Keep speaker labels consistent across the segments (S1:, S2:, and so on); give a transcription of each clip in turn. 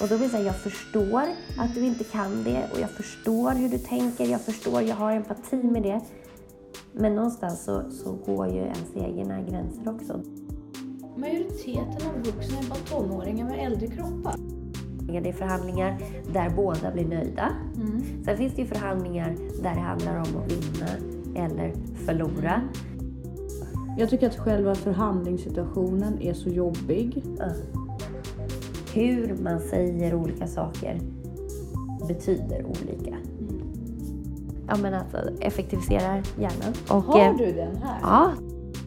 S1: Och då det så här, jag förstår att du inte kan det och jag förstår hur du tänker, jag förstår, jag har empati med det. Men någonstans så, så går ju ens egna gränser också.
S2: Majoriteten av vuxna är bara tonåringar med äldre kroppar.
S1: Det är förhandlingar där båda blir nöjda. Sen finns det ju förhandlingar där det handlar om att vinna eller förlora.
S3: Jag tycker att själva förhandlingssituationen är så jobbig.
S1: Ja. Hur man säger olika saker betyder olika. Ja men alltså effektiviserar hjärnan. Och,
S3: Har
S1: eh,
S3: du den här?
S1: Ja.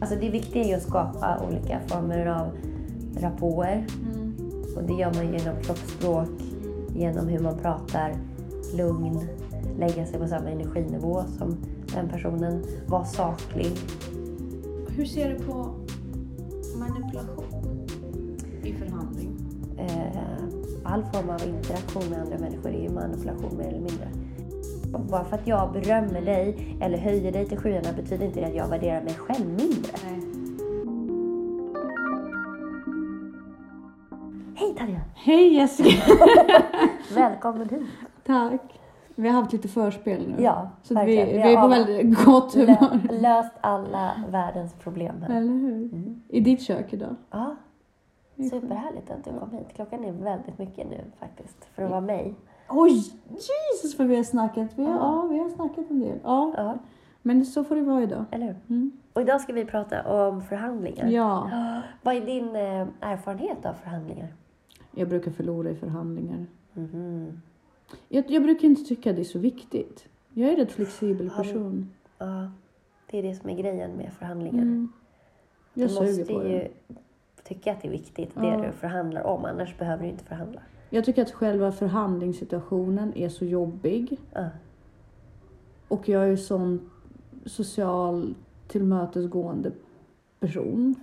S1: Alltså det viktiga är ju att skapa olika former av rapporter.
S3: Mm.
S1: Och det gör man genom kroppsspråk, genom hur man pratar, lugn, lägga sig på samma energinivå som den personen, vara saklig.
S2: Hur ser du på manipulation
S1: all form av interaktion med andra människor är ju manipulation mer eller mindre. Och bara för att jag berömmer dig eller höjer dig till skyarna betyder inte det att jag värderar mig själv mindre.
S2: Nej.
S1: Hej Tanja!
S3: Hej Jessica!
S1: Välkommen hit!
S3: Tack. Vi har haft lite förspel nu.
S1: Ja,
S3: så att vi,
S1: verkligen.
S3: vi är på väldigt gott humör.
S1: lö- löst alla världens problem här.
S3: Eller hur?
S1: Mm.
S3: I ditt kök idag.
S1: Ja, superhärligt att du kom hit. Klockan är väldigt mycket nu faktiskt, för att vara mig.
S3: Oj, Jesus vad vi har snackat. Vi har,
S1: Ja.
S3: ja. vi har snackat en del. Ja.
S1: Ja,
S3: Men så får det vara idag.
S1: eller hur?
S3: Mm.
S1: Och idag ska vi prata om förhandlingar.
S3: Ja,
S1: Vad är din eh, erfarenhet av förhandlingar?
S3: jag brukar förlora i förhandlingar.
S1: Mhm.
S3: Jag, jag brukar inte tycka det är så viktigt. Jag är en rätt flexibel person.
S1: Ja, det är det som är grejen med förhandlingar.
S3: Mm. Jag
S1: du
S3: suger
S1: måste
S3: på
S1: ju
S3: det.
S1: Tycka att det är viktigt, det
S3: Ja.
S1: du förhandlar om. Annars behöver du inte förhandla.
S3: Jag tycker att själva förhandlingssituationen är så jobbig.
S1: Ja.
S3: Och jag är sån social tillmötesgående person.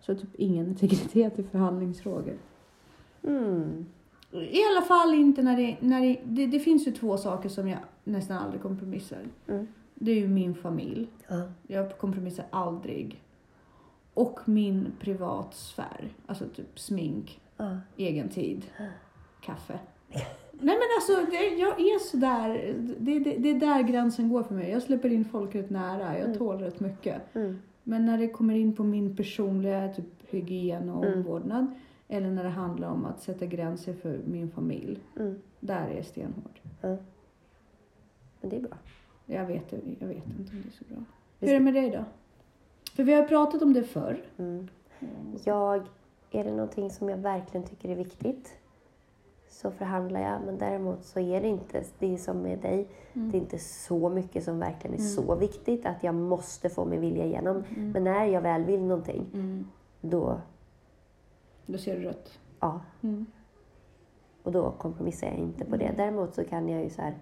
S3: Så jag har typ ingen integritet i förhandlingsfrågor.
S1: Mm.
S3: I alla fall inte när det, när det, det... Det finns ju två saker som jag nästan aldrig kompromissar.
S1: Mm.
S3: Det är ju min familj.
S1: Ja.
S3: Jag kompromissar aldrig. Och min privatsfär. Alltså typ smink,
S1: Ja.
S3: egen tid, kaffe. Nej men alltså, det, jag är sådär. Det, det, det är där gränsen går för mig. Jag släpper in folk rätt nära. Jag
S1: Mm.
S3: tål rätt mycket.
S1: Mm.
S3: Men när det kommer in på min personliga typ, hygien och
S1: Mm.
S3: omvårdnad. Eller när det handlar om att sätta gränser för min familj.
S1: Mm.
S3: Där är jag stenhård.
S1: Ja. Men det är bra.
S3: Jag vet, jag vet inte om det är så bra. Hur är det med dig då? För vi har pratat om det förr.
S1: Mm. Jag, är det någonting som jag verkligen tycker är viktigt så förhandlar jag. Men däremot så är det inte, det är som med dig, det är inte så mycket som verkligen är så viktigt att jag måste få min vilja igenom. Men när jag väl vill någonting,
S3: Mm.
S1: då,
S3: Då ser du rött.
S1: ja,
S3: Mm.
S1: och då kompromissar jag inte på det. Däremot så kan jag ju så här,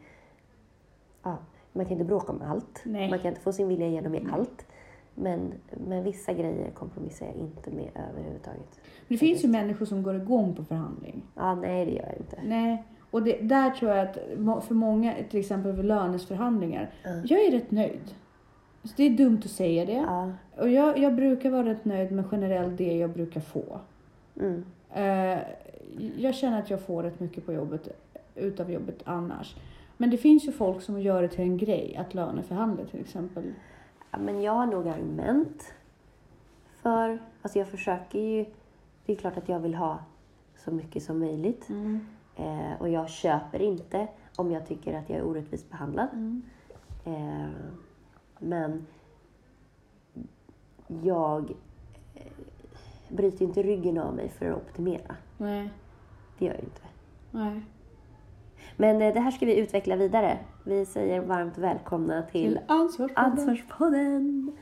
S1: ja, man kan inte bråka om allt.
S3: Nej.
S1: Man kan inte få sin vilja igenom i allt. Men, men vissa grejer kompromissar jag inte med överhuvudtaget.
S3: Men det finns ju människor som går igång på förhandling.
S1: Ja, nej det gör jag inte.
S3: Nej. Och det, där tror jag att för många, till exempel för lönesförhandlingar,
S1: Mm.
S3: jag är rätt nöjd. Så det är dumt att säga det.
S1: Ja.
S3: Och jag, jag brukar vara rätt nöjd med generellt det jag brukar få.
S1: Mm.
S3: Eh, jag känner att jag får rätt mycket på jobbet, utav jobbet annars. Men det finns ju folk som gör det till en grej, att löneförhandla till exempel.
S1: Men jag har nog argument för... Alltså jag försöker ju... Det är klart att jag vill ha så mycket som möjligt. Eh, och jag köper inte om jag tycker att jag är orättvist behandlad. Eh, men jag eh, bryter inte ryggen av mig för att optimera.
S3: Nej.
S1: Det gör jag inte.
S3: Nej.
S1: Men eh, det här ska vi utveckla vidare. Vi säger varmt välkomna till
S3: Till ansvarspodden.
S1: Ansvarspodden.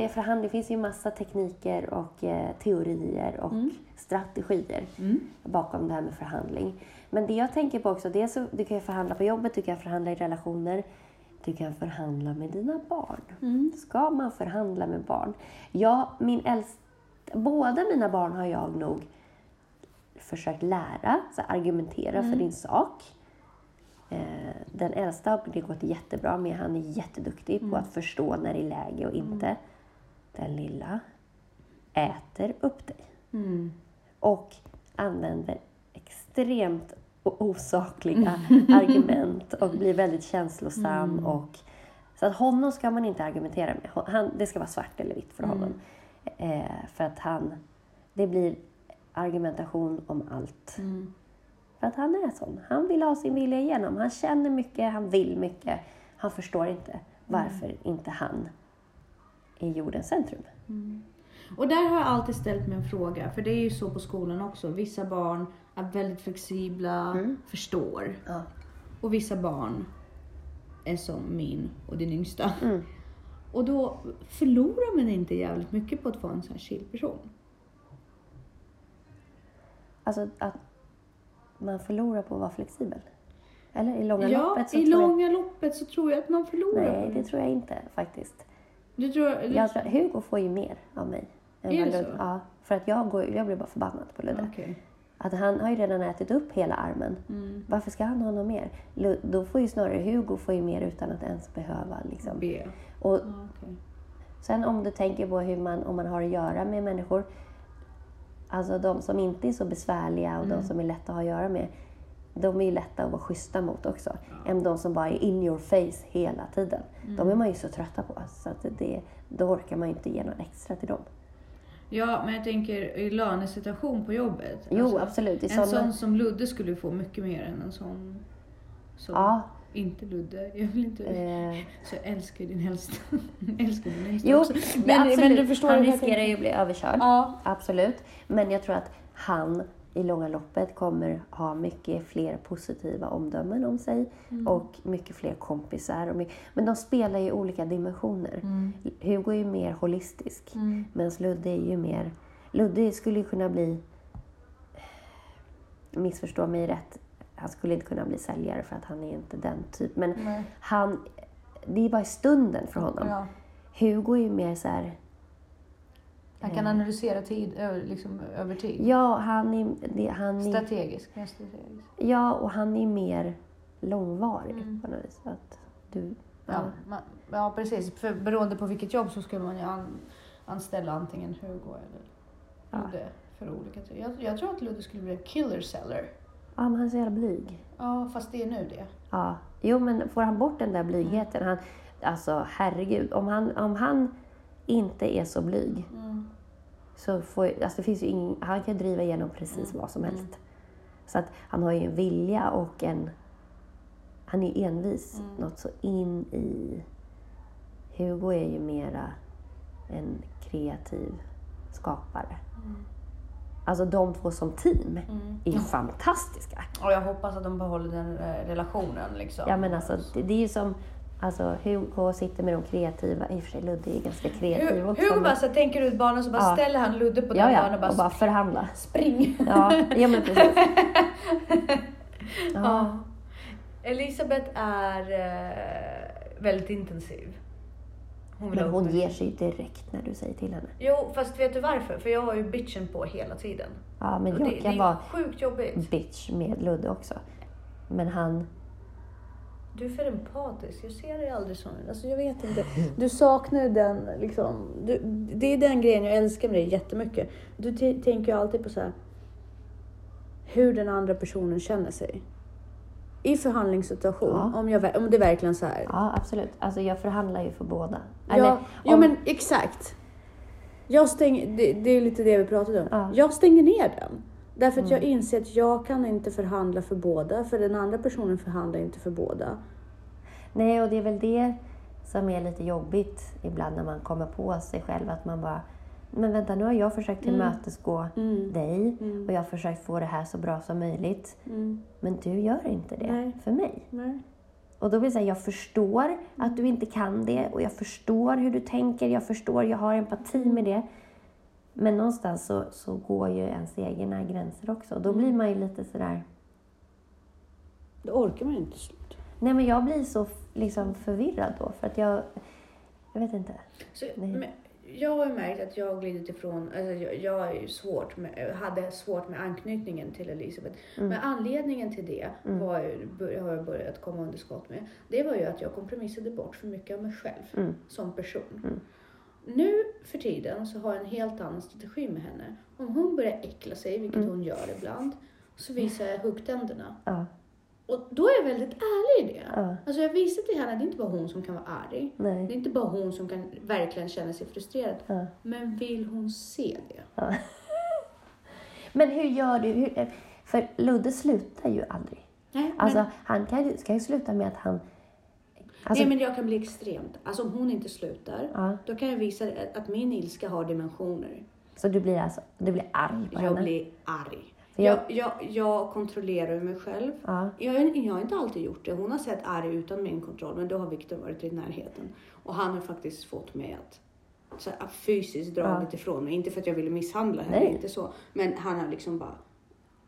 S1: Med förhandling, det finns ju massa tekniker och eh, teorier och strategier bakom det här med förhandling. Men det jag tänker på också, det är så, du kan förhandla på jobbet, du kan förhandla i relationer, du kan förhandla med dina barn. Ska man förhandla med barn? Ja, min äldst, båda mina barn har jag nog försökt lära, så argumentera för din sak. Eh, Den äldsta har det gått jättebra med. Han är jätteduktig på att förstå när det är läge och inte. Den lilla äter upp dig. Och använder extremt osakliga argument och blir väldigt känslosam. Och, så att honom ska man inte argumentera med. Han, det ska vara svart eller vitt för honom. Eh, för att han, det blir argumentation om allt. För att han är sån. Han vill ha sin vilja igenom. Han känner mycket, han vill mycket. Han förstår inte varför inte han är jordens centrum.
S3: Och där har jag alltid ställt mig en fråga, för det är ju så på skolan också. Vissa barn är väldigt flexibla, förstår.
S1: Ja.
S3: Och vissa barn är som min och din yngsta.
S1: Mm.
S3: Och då förlorar man inte jävligt mycket på att vara en sån här chill person.
S1: Alltså att man förlorar på att vara flexibel. Eller i långa
S3: Ja,
S1: loppet så
S3: i
S1: tror
S3: långa loppet så tror jag att man
S1: jag...
S3: förlorar.
S1: Nej, det tror jag inte faktiskt.
S3: Du tror...
S1: Jag tror, Hugo får ju mer av mig. än
S3: Är det så?
S1: Ja, för att jag, går, jag blir bara förbannad på Ludde.
S3: Okej.
S1: Att han har ju redan ätit upp hela armen.
S3: Mm.
S1: Varför ska han ha något mer? Då får ju snarare Hugo få ju mer utan att ens behöva liksom.
S3: B.
S1: Och
S3: okej.
S1: Sen om du tänker på hur man, om man har att göra med människor. Alltså de som inte är så besvärliga och de som är lätta att ha att göra med. De är ju lätta att vara schyssta mot också. Än de som bara är in your face hela tiden. De är man ju så trötta på. Så att det, då orkar man ju inte ge något extra till dem.
S3: Ja, men jag tänker i lönesituation på jobbet.
S1: Jo,
S3: Alltså,
S1: absolut. I
S3: En sån som Ludde skulle få mycket mer än en sån som
S1: Ja.
S3: inte Ludde. Jag vill inte...
S1: Eh,
S3: Så jag älskar din. Jag älskar din yngsta
S1: jo,
S3: också.
S1: men, absolut.
S3: men du förstår
S1: han riskerar ju att bli överkörd.
S3: Ja.
S1: Absolut. Men jag tror att han i långa loppet kommer ha mycket fler positiva omdömen om sig och mycket fler kompisar. Och mycket, men de spelar ju i olika dimensioner. Hugo är ju mer holistisk medan Ludde är ju mer... Ludde skulle ju kunna bli... Missförstå mig rätt. Han skulle inte kunna bli säljare för att han är inte den typ. Men
S3: Nej.
S1: han... Det är bara i stunden för honom.
S3: Ja.
S1: Hugo är ju mer så här...
S3: Han kan analysera tid liksom, över tid.
S1: Ja, han är... Det, han är
S3: Strategisk. mer strategisk.
S1: Ja, och han är mer långvarig på något vis. Att du, ja.
S3: Ja, man, ja, precis. För beroende på vilket jobb så skulle man ju an, anställa antingen Hugo eller
S1: Ja.
S3: Ludde för olika typer. Jag, jag tror att Ludde skulle bli killer seller.
S1: ja, men han är så jävla blyg.
S3: Ja, fast det är nu det.
S1: Ja. Jo, men får han bort den där blygheten. Han, alltså, herregud. Om han, om han inte är så blyg så får alltså, det finns ju ingen, han kan driva igenom precis vad som helst. Så att han har ju en vilja och en... Han är envis. Något så in i... Hugo är ju mera en kreativ skapare. Alltså de två som team är ju fantastiska.
S3: Och jag hoppas att de behåller den eh, relationen liksom.
S1: Ja men alltså det, det är ju som... Alltså Hugo sitter med de kreativa, i och för sig Ludde är ganska kreativ också.
S3: Hugo bara så tänker ut banan så bara
S1: Ja.
S3: ställer han Ludde på
S1: ja,
S3: den
S1: ja,
S3: banan och bara,
S1: och bara förhandla.
S3: spring.
S1: Ja, ja men precis.
S3: Ja. Elisabeth är eh, väldigt intensiv. Hon
S1: Men hon ger sig direkt när du säger till henne.
S3: Jo, fast vet du varför? För jag har ju bitchen på hela tiden.
S1: Ja, men
S3: Och
S1: jag
S3: det, det
S1: kan
S3: är
S1: vara
S3: sjukt jobbigt.
S1: bitch med Ludde också. Men han...
S3: Du är för empatisk. Jag ser dig aldrig som... Alltså jag vet inte. Du saknar den liksom... Du, det är den grejen jag älskar med dig jättemycket. Du tänker ju alltid på så här... Hur den andra personen känner sig. I förhandlingssituation.
S1: Ja.
S3: Om, jag, om det är verkligen så här.
S1: Ja, absolut. Alltså jag förhandlar ju för båda.
S3: Ja, ja
S1: om-
S3: men exakt. Jag stänger, det, det är lite det vi pratade om.
S1: Ja.
S3: Jag stänger ner den. Därför att jag inser att jag kan inte förhandla för båda, för den andra personen förhandlar inte för båda.
S1: Nej, och det är väl det som är lite jobbigt ibland när man kommer på sig själv. Att man bara, men vänta nu har jag försökt tillmötesgå dig och jag har försökt få det här så bra som möjligt. Men du gör inte det
S3: Nej.
S1: för mig.
S3: Nej.
S1: Och då blir det så här, jag förstår att du inte kan det och jag förstår hur du tänker, jag förstår, jag har empati med det. Men någonstans så, så går ju ens egna gränser också. Då blir man ju lite sådär,
S3: Då orkar man inte slut.
S1: nej men jag blir så liksom förvirrad då för att jag, jag vet inte.
S3: Så, jag har ju märkt att jag har glidit ifrån, alltså jag, jag är ju svårt med, hade svårt med anknytningen till Elisabeth.
S1: Mm.
S3: Men anledningen till det var ju, har jag börjat komma underskott med. Det var ju att jag kompromissade bort för mycket av mig själv
S1: Mm.
S3: som person. Nu för tiden så har jag en helt annan strategi med henne. Om hon börjar äckla sig, vilket
S1: Mm.
S3: hon gör ibland, så visar jag huggtänderna.
S1: Ja,
S3: Och då är jag väldigt ärlig i det.
S1: ja,
S3: Alltså jag visar till henne att det är inte bara hon som kan vara arg. Det
S1: nej,
S3: är inte bara hon som kan verkligen känna sig frustrerad.
S1: ja.
S3: Men vill hon se det?
S1: Men hur gör du? Hur, för Ludde slutar ju aldrig.
S3: Nej,
S1: Alltså,
S3: men,
S1: han kan ska ju sluta med att han... Alltså,
S3: nej, men jag kan bli extremt. Alltså om hon inte slutar,
S1: ja,
S3: då kan jag visa att min ilska har dimensioner.
S1: så du blir alltså du blir arg på
S3: Jag
S1: henne?
S3: blir arg.
S1: Jag-
S3: Jag, jag, jag kontrollerar mig själv.
S1: Ja,
S3: Jag, jag har inte alltid gjort det. Hon har sett arg utan min kontroll, men då har Viktor varit i närheten. Och han har faktiskt fått mig att så här, fysiskt dra
S1: Ja.
S3: ifrån mig. Inte för att jag ville misshandla henne,
S1: Nej.
S3: inte så. Men han har liksom bara,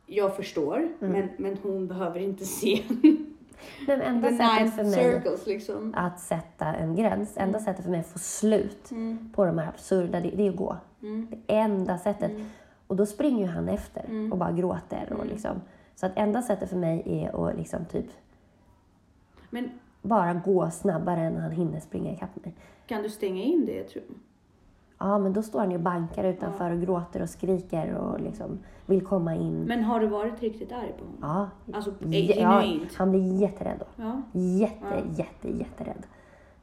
S3: jag förstår,
S1: Mm.
S3: men, men hon behöver inte se
S1: men enda
S3: the
S1: sättet för mig
S3: circles liksom.
S1: att sätta en gräns, enda sättet för mig att få slut
S3: Mm.
S1: på de här absurda, det, det är att gå.
S3: Mm.
S1: Det enda sättet.
S3: Mm.
S1: Och då springer ju han efter
S3: Mm.
S1: och bara gråter. Och
S3: Mm.
S1: liksom. Så att enda sättet för mig är att liksom typ
S3: Men
S1: bara gå snabbare än han hinner springa ikapp mig.
S3: kan du stänga in det tror jag?
S1: Ja, men då står han ju och bankar utanför och gråter och skriker och liksom vill komma in.
S3: Men har du varit riktigt arg på honom?
S1: Ja,
S3: Alltså
S1: ja, ja,
S3: genuint?
S1: han blir jätterädd då.
S3: Ja.
S1: Jätte,
S3: Ja.
S1: jätte, jätterädd.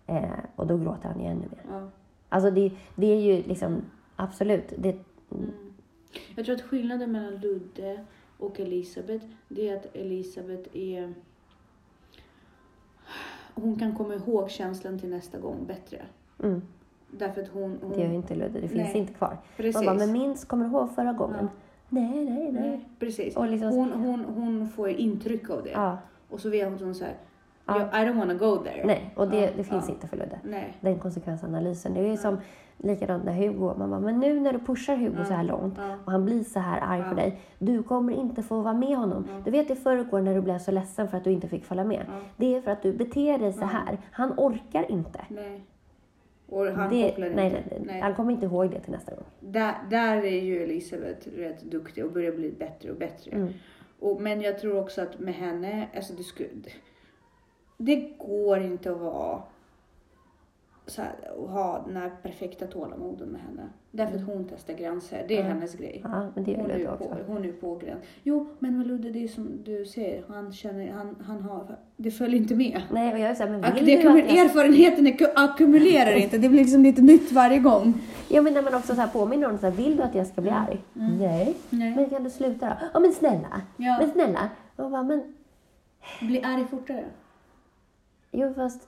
S1: Eh, och då gråter han ju ännu mer.
S3: ja.
S1: Alltså det, det är ju liksom, absolut. Det,
S3: Mm. Jag tror att skillnaden mellan Ludde och Elisabeth, det är att Elisabeth är... Hon kan komma ihåg känslan till nästa gång bättre.
S1: mm,
S3: Därför att hon... hon
S1: det gör ju inte Ludde, det finns
S3: Nej.
S1: inte kvar.
S3: Precis.
S1: Man bara, men minns, kommer du ihåg förra gången?
S3: Ja.
S1: Nej, nej, nej.
S3: Nej, precis.
S1: Och liksom,
S3: Hon, hon, hon får intryck av det.
S1: ja,
S3: Och så vet hon så här,
S1: Ja.
S3: "Jag- I don't wanna go there.
S1: nej, och det, det finns inte för Ludde.
S3: Nej.
S1: Den konsekvensanalysen. Det är ju som likadant när Hugo, man bara, men nu när du pushar Hugo så här långt och han blir så här arg på dig. Du kommer inte få vara med honom. Du vet i förrgår när du blev så ledsen för att du inte fick följa med. Det är för att du beter dig så här. Han orkar inte.
S3: Nej. Och han
S1: det,
S3: kopplar
S1: nej,
S3: inte.
S1: nej, nej. Han kommer inte ihåg det till nästa gång.
S3: Där, där är ju Elisabeth rätt duktig och börjar bli bättre och bättre.
S1: Mm.
S3: Och, men jag tror också att med henne, alltså det, skulle, det går inte att vara här, och ha den här perfekta tålamoden med henne. Därför att hon testar gränser. Det är
S1: Mm.
S3: hennes grej.
S1: Ja, men det gör
S3: Hon är,
S1: Ludde
S3: på, hon är på gräns. Jo, men Ludde, det är som du säger, han känner, han, han har, det följer inte med.
S1: Nej, och jag är så här, men vill
S3: det
S1: du att jag...
S3: erfarenheten ackumulerar inte, det blir liksom lite nytt varje gång.
S1: Ja, men när man också så här påminner om så här, vill du att jag ska bli
S3: Mm.
S1: arg?
S3: Mm.
S1: Nej.
S3: Nej.
S1: Men kan du sluta då? Ja, men snälla.
S3: Ja.
S1: Men snälla. Och bara, men
S3: Bli arg fortare.
S1: Jo, fast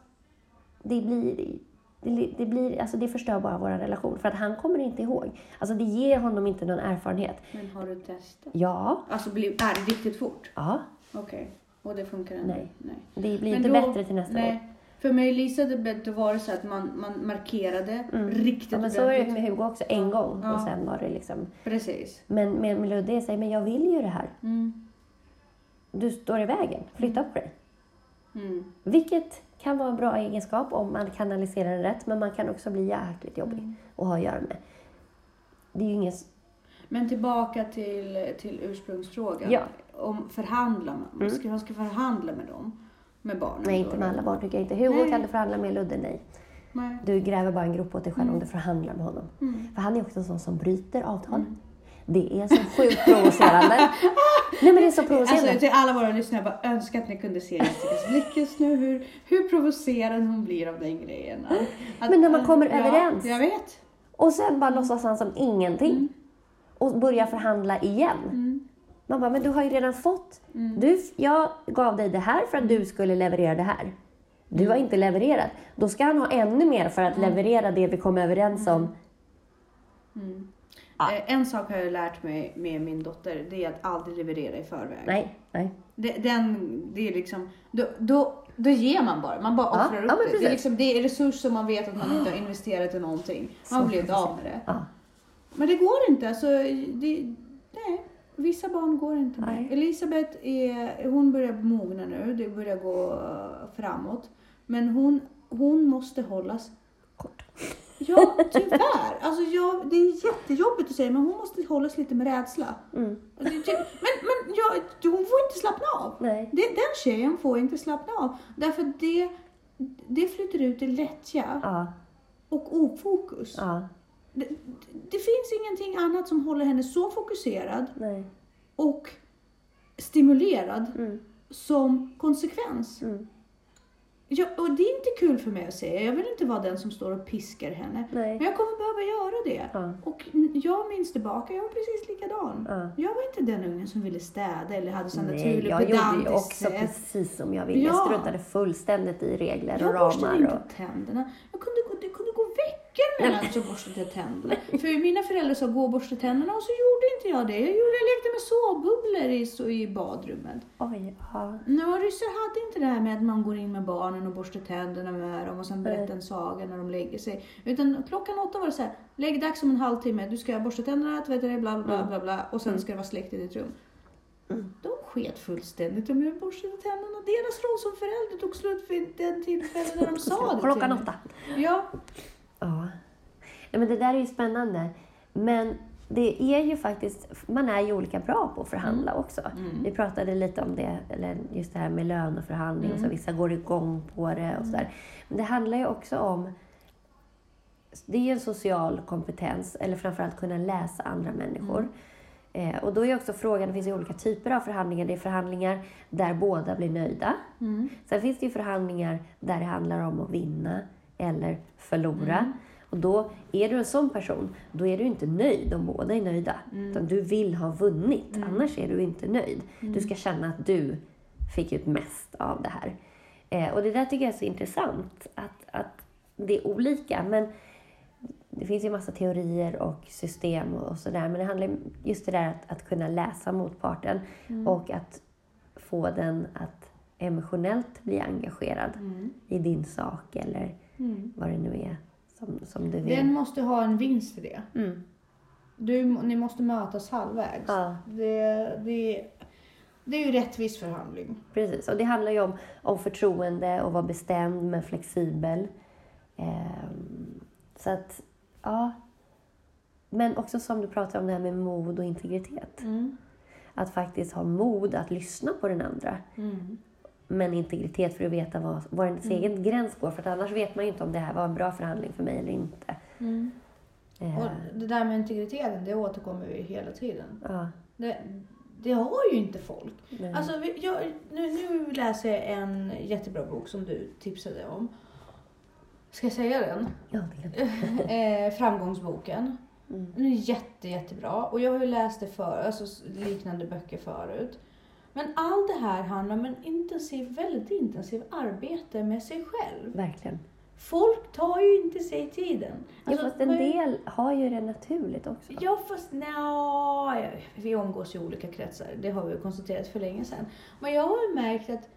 S1: det blir, det, det blir, alltså det förstör bara vår relation. För att han kommer inte ihåg. Alltså det ger honom inte någon erfarenhet.
S3: Men har du testat?
S1: Ja,
S3: Alltså bli arg riktigt fort?
S1: ja,
S3: Okej. Och det funkar ändå?
S1: Nej.
S3: nej.
S1: det blir
S3: Men
S1: inte
S3: då-
S1: bättre till nästa gång.
S3: Nej. För med Elisabeth då var det så att man, man markerade
S1: Mm.
S3: riktigt
S1: Ja, men så är det med Hugo också, en gång.
S3: Ja.
S1: Och sen var det liksom...
S3: Precis.
S1: Men med, med Ludde säger men jag vill ju det här.
S3: Mm.
S1: Du står i vägen, flytta på dig.
S3: Mm.
S1: Vilket kan vara en bra egenskap om man kanaliserar den rätt, men man kan också bli jäkligt jobbig
S3: Mm.
S1: att ha att göra med. Det är ju ingen...
S3: Men tillbaka till, till ursprungsfrågan.
S1: Ja.
S3: Om förhandla, man
S1: Mm.
S3: ska man ska förhandla med dem? Med barnen?
S1: Nej, inte med alla barn tycker jag inte. Hugo kan du förhandla med, Ludde nej.
S3: Nej.
S1: Du gräver bara en grop åt dig själv
S3: Mm.
S1: om du förhandlar med honom.
S3: Mm.
S1: För han är också en sån som bryter avtal.
S3: Mm.
S1: Det är så sjukt provocerande. Nej men det är så provocerande.
S3: Alltså till alla våra lyssnare, jag bara önskar att ni kunde se Jessicas blick just nu. Hur, hur provocerad hon blir av den grejen. Att-
S1: Men när man kommer
S3: ja,
S1: överens.
S3: Jag vet.
S1: Och sen bara låtsas han som ingenting.
S3: Mm.
S1: Och börjar förhandla igen.
S3: Mm.
S1: Man bara, men du har ju redan fått.
S3: Mm.
S1: Du, jag gav dig det här för att du skulle leverera det här. Du har inte levererat. Då ska han ha ännu mer för att leverera det vi kom överens om. Ja.
S3: Eh, En sak har jag lärt mig med min dotter, det är att aldrig leverera i förväg.
S1: Nej, nej.
S3: Det, den, det är liksom, då, då, Då ger man bara, man bara
S1: Ja,
S3: offrar
S1: ja,
S3: upp
S1: men
S3: det. Det är, liksom, det är resurser som man vet att man inte har investerat i någonting. Man
S1: Så
S3: blir inte av med det.
S1: Ja.
S3: Men det går inte. Alltså, det, nej, vissa barn går inte med.
S1: Nej.
S3: Elisabeth är, hon börjar mogna nu, det börjar gå framåt. Men hon, hon måste hållas. Ja, tyvärr. Alltså, jag, det är jättejobbigt att säga, men hon måste hållas lite med rädsla.
S1: Mm.
S3: Det- det- Men, men jag, hon får inte slappna av.
S1: Nej.
S3: Det, den tjejen får inte slappna av. Därför det, det flyter ut i lättja
S1: Ja.
S3: och ofokus.
S1: Ja.
S3: Det, det finns ingenting annat som håller henne så fokuserad
S1: Nej.
S3: och stimulerad
S1: Mm.
S3: som konsekvens.
S1: Mm.
S3: Ja, och det är inte kul för mig att säga. Jag vill inte vara den som står och piskar henne.
S1: Nej.
S3: Men jag kommer behöva göra det.
S1: Ja.
S3: Och jag minns tillbaka, jag var precis likadan.
S1: Ja.
S3: Jag var inte den ungen som ville städa eller hade sån
S1: Nej,
S3: naturlig
S1: jag gjorde ju också
S3: sätt.
S1: precis som jag ville. Jag
S3: Ja.
S1: struntade fullständigt i regler och
S3: Jag borstade
S1: ramar.
S3: inte
S1: Och...
S3: tänderna. Jag kunde, gå- det kunde gå veckor att jag borstade tänderna. För mina föräldrar sa gå och borsta tänderna och så gjorde inte jag det. Jag, gjorde, jag lekte med såbubblor i, så, i badrummet.
S1: Oj, ja.
S3: Några ryssar hade inte det här med att man går in med barnen och borstar tänderna med dem och sen berättar en saga när de lägger sig. Utan klockan åtta var det så här, lägg dags om en halvtimme, du ska borsta tänderna, tvätta dig, bla bla bla bla och sen ska det vara släckt i ditt rum.
S1: Mm.
S3: De sket fullständigt om jag borstade tänderna. Deras roll som förälder tog slut vid den tillfället när de sa det
S1: Klockan åtta.
S3: Ja,
S1: Ja. Nej, men det där är ju spännande. Men det är ju faktiskt, man är ju olika bra på att förhandla också. Vi pratade lite om det, eller just det här med löneförhandling, och så vissa går igång på det och sådär. Men det handlar ju också om, det är ju en social kompetens, eller framförallt kunna läsa andra människor. Eh, och då är också frågan, det finns ju olika typer av förhandlingar. Det är förhandlingar där båda blir nöjda. Sen finns det ju förhandlingar där det handlar om att vinna eller förlora. Och då är du en sån person, då är du inte nöjd om båda är nöjda. Utan du vill ha vunnit, annars är du inte nöjd. Du ska känna att du fick ut mest av det här. Eh, och det där tycker jag är så intressant, att, att det är olika. Men det finns ju massa teorier och system och, och sådär. Men det handlar ju just det där att, att kunna läsa motparten och att få den att emotionellt bli engagerad i din sak eller vad det nu är som, som du vill.
S3: den måste ha en vinst i det.
S1: Mm.
S3: Du, ni måste mötas halvvägs.
S1: Ja.
S3: Det, det, det är ju rättvis förhandling.
S1: Precis, och det handlar ju om, om förtroende och vara bestämd men flexibel. Ehm, så att, ja. Men också som du pratar om det här med mod och integritet. Att faktiskt ha mod att lyssna på den andra. Men integritet för att veta vad, var ens egen gräns går. För annars vet man ju inte om det här var en bra förhandling för mig eller inte. Eh,
S3: Och det där med integriteten, det återkommer vi hela tiden.
S1: ja,
S3: Det, det har ju inte folk.
S1: nej.
S3: Alltså, jag, nu, nu läser jag en jättebra bok som du tipsade om. Ska jag säga den?
S1: ja,
S3: eh, framgångsboken.
S1: Mm.
S3: Den är jätte, jättebra. Och jag har ju läst det för, alltså, liknande böcker förut. Men allt det här handlar om en intensiv, väldigt intensiv arbete med sig själv.
S1: Verkligen.
S3: Folk tar ju inte sig tiden.
S1: Ja,
S3: Alltså,
S1: fast en del har ju det naturligt också.
S3: Ja, fast nja, vi umgås i olika kretsar. Det har vi konstaterat för länge sedan. Men jag har ju märkt att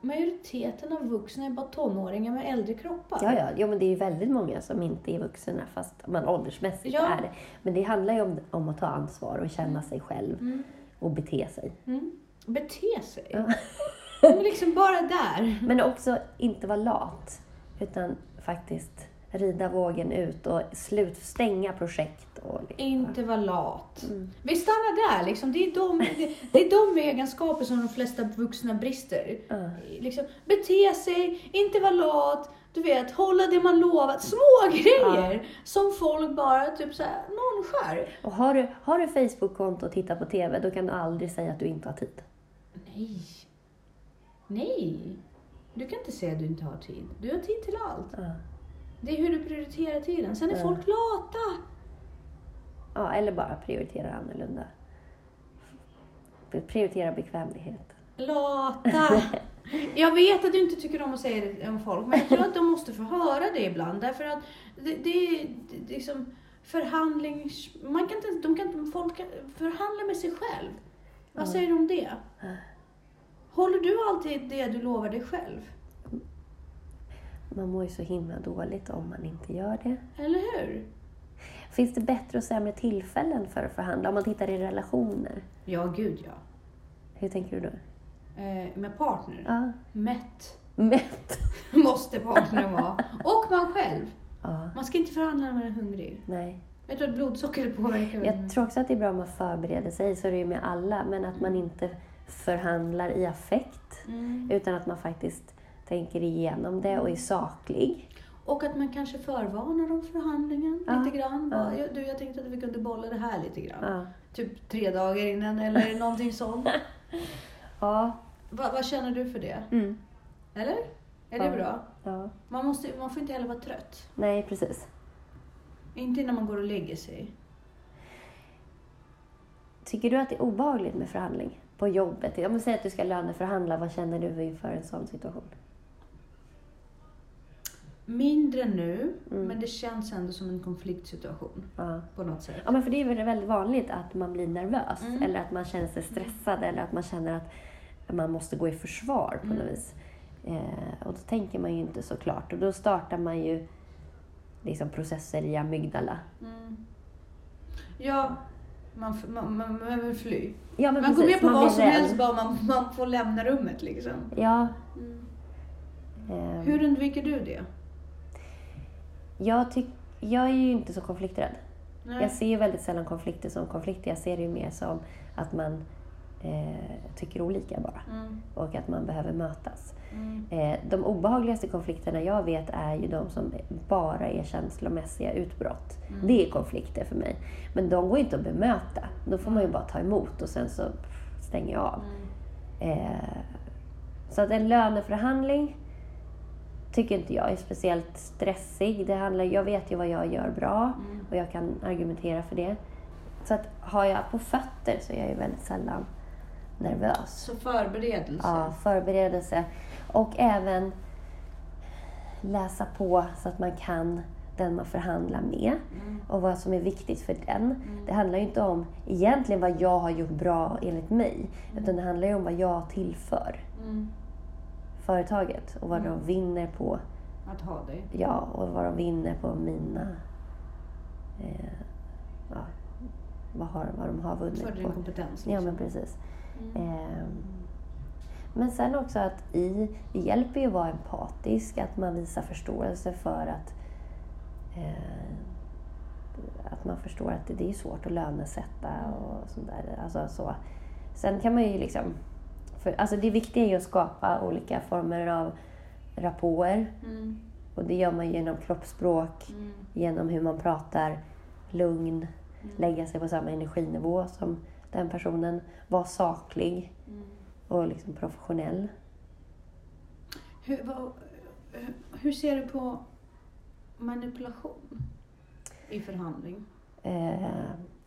S3: majoriteten av vuxna är bara tonåringar med äldre kroppar.
S1: Ja, ja, ja, men det är ju väldigt många som inte är vuxna fast man åldersmässigt
S3: Ja.
S1: är det. Men det handlar ju om, om att ta ansvar och känna sig själv och bete sig.
S3: Mm. Bete sig.
S1: Ja.
S3: Men liksom bara där.
S1: Men också inte vara lat, utan faktiskt rida vågen ut och slut, stänga projekt. Och liksom.
S3: Inte vara lat.
S1: Mm.
S3: Vi stannar där. Liksom. Det, är de, det, det är de egenskaper som de flesta vuxna brister.
S1: Ja.
S3: Liksom, bete sig, inte vara lat, du vet, hålla det man lovat. Små grejer som folk bara typ såhär nonchar.
S1: Och har du, har du Facebook-konto och tittar på TV, då kan du aldrig säga att du inte har tid.
S3: Nej. Nej. Du kan inte säga att du inte har tid. Du har tid till allt.
S1: Ja.
S3: Det är hur du prioriterar tiden. Sen är
S1: Ja.
S3: folk lata.
S1: Ja, eller bara prioritera annorlunda. Prioritera bekvämlighet.
S3: Lata. Jag vet att du inte tycker om att säga det om folk, men jag tror att de måste få höra det ibland. Därför att det, det är liksom förhandling... Man kan inte, de kan folk kan förhandla med sig själv. Vad säger du om det? Håller du alltid det du lovar dig själv?
S1: man mår ju så himla dåligt om man inte gör det.
S3: Eller hur?
S1: Finns det bättre och sämre tillfällen för att förhandla? Om man tittar i relationer.
S3: Ja, gud ja.
S1: Hur tänker du då?
S3: Eh, med partner.
S1: Ja.
S3: Mätt
S1: Mätt.
S3: måste partnern vara. Och man själv.
S1: Ja.
S3: Man ska inte förhandla när man är hungrig.
S1: Nej.
S3: Vet du att blodsockret påverkar?
S1: Jag tror också att det är bra om man förbereder sig, så är det ju med alla. Men att man inte förhandlar i affekt.
S3: Mm.
S1: Utan att man faktiskt tänker igenom det och är saklig.
S3: Och att man kanske förvarnar om förhandlingen
S1: Ja,
S3: lite grann.
S1: ja.
S3: Bara, "Jag- Du, jag tänkte att vi kunde bolla det här lite grann.
S1: Ja.
S3: Typ tre dagar innan eller någonting sånt.
S1: Ja.
S3: Va, vad känner du för det?
S1: Mm.
S3: Eller? Är det bra?
S1: ja.
S3: Man, måste, man får inte heller vara trött.
S1: Nej, precis.
S3: Inte innan man går och lägger sig.
S1: Tycker du att det är obehagligt med förhandling på jobbet? Om vi säger att du ska löneförhandla, vad känner du inför en sån situation?
S3: Mindre nu,
S1: Mm.
S3: men det känns ändå som en konfliktsituation
S1: Ja.
S3: på något sätt.
S1: ja, men för det är väl väldigt vanligt att man blir nervös
S3: Mm.
S1: eller att man känner sig stressad eller att man känner att man måste gå i försvar på
S3: Mm.
S1: något vis. Eh, och då tänker man ju inte så klart och då startar man ju liksom processer i amygdala.
S3: Mm. Ja, man, man, man, man vill fly.
S1: Ja,
S3: man går
S1: precis,
S3: med på vad som
S1: rädd.
S3: helst bara man, man får lämna rummet liksom.
S1: Ja.
S3: Mm.
S1: ehm,
S3: Hur undviker du det?
S1: jag, tyck, jag är ju inte så konflikträdd.
S3: Nej.
S1: Jag ser ju väldigt sällan konflikter som konflikter. Jag ser det ju mer som att man eh, tycker olika bara.
S3: Mm.
S1: Och att man behöver mötas.
S3: Mm.
S1: Eh, de obehagligaste konflikterna jag vet är ju de som bara är känslomässiga utbrott.
S3: Mm.
S1: Det är konflikter för mig. Men de går inte att bemöta. Då får man ju bara ta emot och sen så stänger jag av.
S3: Mm.
S1: Eh, så att en löneförhandling tycker inte jag är speciellt stressig. Det handlar, jag vet ju vad jag gör bra
S3: Mm.
S1: och jag kan argumentera för det. Så att har jag på fötter så är jag ju väldigt sällan nervös.
S3: Så förberedelse.
S1: Ja, förberedelse. Och även läsa på så att man kan den man förhandlar med
S3: Mm.
S1: och vad som är viktigt för den. Det handlar ju inte om egentligen vad jag har gjort bra enligt mig, utan det handlar ju om vad jag tillför
S3: Mm.
S1: företaget och vad de vinner på,
S3: Att ha dig.
S1: ja, och vad de vinner på mina, eh, ja, vad, har, vad de har vunnit
S3: För din
S1: på.
S3: kompetens.
S1: Ja,
S3: liksom.
S1: men precis.
S3: Mm.
S1: Ehm, Men sen också att i, det hjälper ju att vara empatisk, att man visar förståelse för att eh, att man förstår att det, det är svårt att lönesätta och sånt där. Alltså, så. Sen kan man ju liksom... För, alltså det viktiga är ju att skapa olika former av rapporter.
S3: Mm.
S1: Och det gör man genom kroppsspråk,
S3: Mm.
S1: genom hur man pratar, lugn, lägga sig på samma energinivå som den personen, vara saklig
S3: Mm.
S1: och liksom professionell.
S3: Hur, vad, hur- ser du på manipulation i förhandling?
S1: Eh,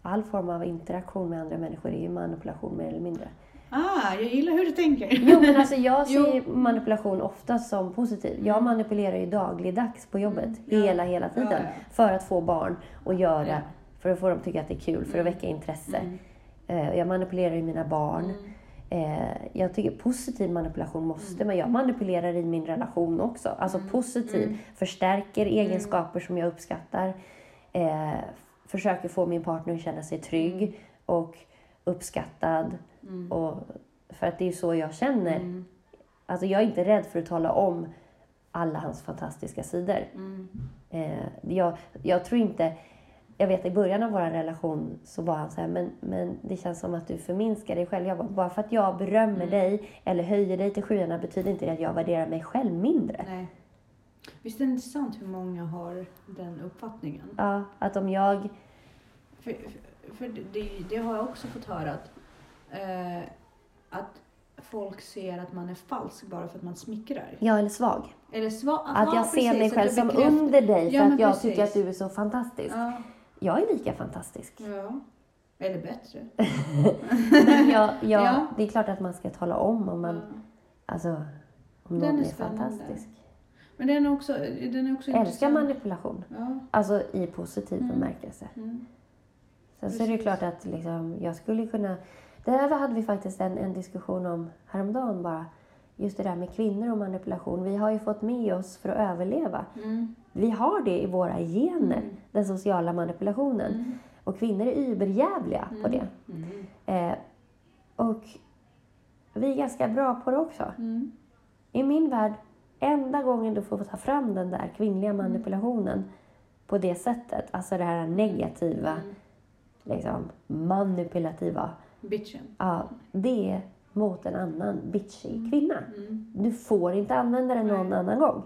S1: all form av interaktion med andra människor är ju manipulation mer eller mindre.
S3: Ah, jag gillar hur du tänker.
S1: Jo, men alltså jag ser
S3: Jo. Mm.
S1: manipulation ofta som positiv. Jag manipulerar ju dagligdags på jobbet,
S3: Mm, ja.
S1: hela, hela tiden.
S3: Ja, ja.
S1: För att få barn att göra, för att få dem att tycka att det är kul, för att
S3: Mm.
S1: väcka intresse.
S3: Mm.
S1: Eh, jag manipulerar ju mina barn.
S3: Mm.
S1: Eh, jag tycker positiv manipulation måste man Jag manipulerar i min relation också. Alltså positiv.
S3: Mm.
S1: Förstärker egenskaper som jag uppskattar. Eh, försöker få min partner att känna sig trygg och uppskattad.
S3: Mm.
S1: Och, för att det är så jag känner.
S3: Mm.
S1: Alltså jag är inte rädd för att tala om alla hans fantastiska sidor.
S3: Mm.
S1: Eh, jag, jag tror inte... Jag vet i början av vår relation så var han så här, men, men det känns som att du förminskar dig själv. Jag bara, bara för att jag berömmer
S3: Mm.
S1: dig eller höjer dig till skyarna betyder inte det att jag värderar mig själv mindre.
S3: Nej. Visst är det intressant hur många har den uppfattningen?
S1: Ja, att om jag...
S3: För, för, för det, det har jag också fått höra att, eh, att folk ser att man är falsk bara för att man smickrar.
S1: Jag är svag.
S3: Eller sva,
S1: Att jag ser mig
S3: precis,
S1: själv
S3: att
S1: som under dig för
S3: Ja,
S1: att jag
S3: precis.
S1: tycker att du är så fantastisk.
S3: Ja,
S1: Jag är lika fantastisk.
S3: ja. Eller bättre.
S1: Men jag, jag,
S3: Ja.
S1: Det är klart att man ska tala om om man...
S3: Ja.
S1: Alltså, om
S3: Den
S1: någon
S3: är
S1: är, fantastisk.
S3: Men den är också, den är också
S1: Älskar
S3: intressant.
S1: manipulation.
S3: Ja.
S1: Alltså i positiv
S3: Mm.
S1: bemärkelse.
S3: Mm.
S1: Sen så är det ju
S3: Precis.
S1: klart att liksom, jag skulle kunna... Det här hade vi faktiskt en, en diskussion om häromdagen bara. Just det där med kvinnor och manipulation. Vi har ju fått med oss för att överleva.
S3: Mm.
S1: Vi har det i våra gener, den sociala manipulationen. Och kvinnor är überjävliga på det.
S3: Mm.
S1: Eh, och vi är ganska bra på det också.
S3: Mm.
S1: I min värld, enda gången du får ta fram den där kvinnliga
S3: Mm.
S1: manipulationen på det sättet, alltså det här negativa,
S3: Mm.
S1: liksom manipulativa,
S3: Bitchen.
S1: ja, det är mot en annan bitchig kvinna.
S3: Mm.
S1: Du får inte använda den någon
S3: Nej.
S1: annan gång.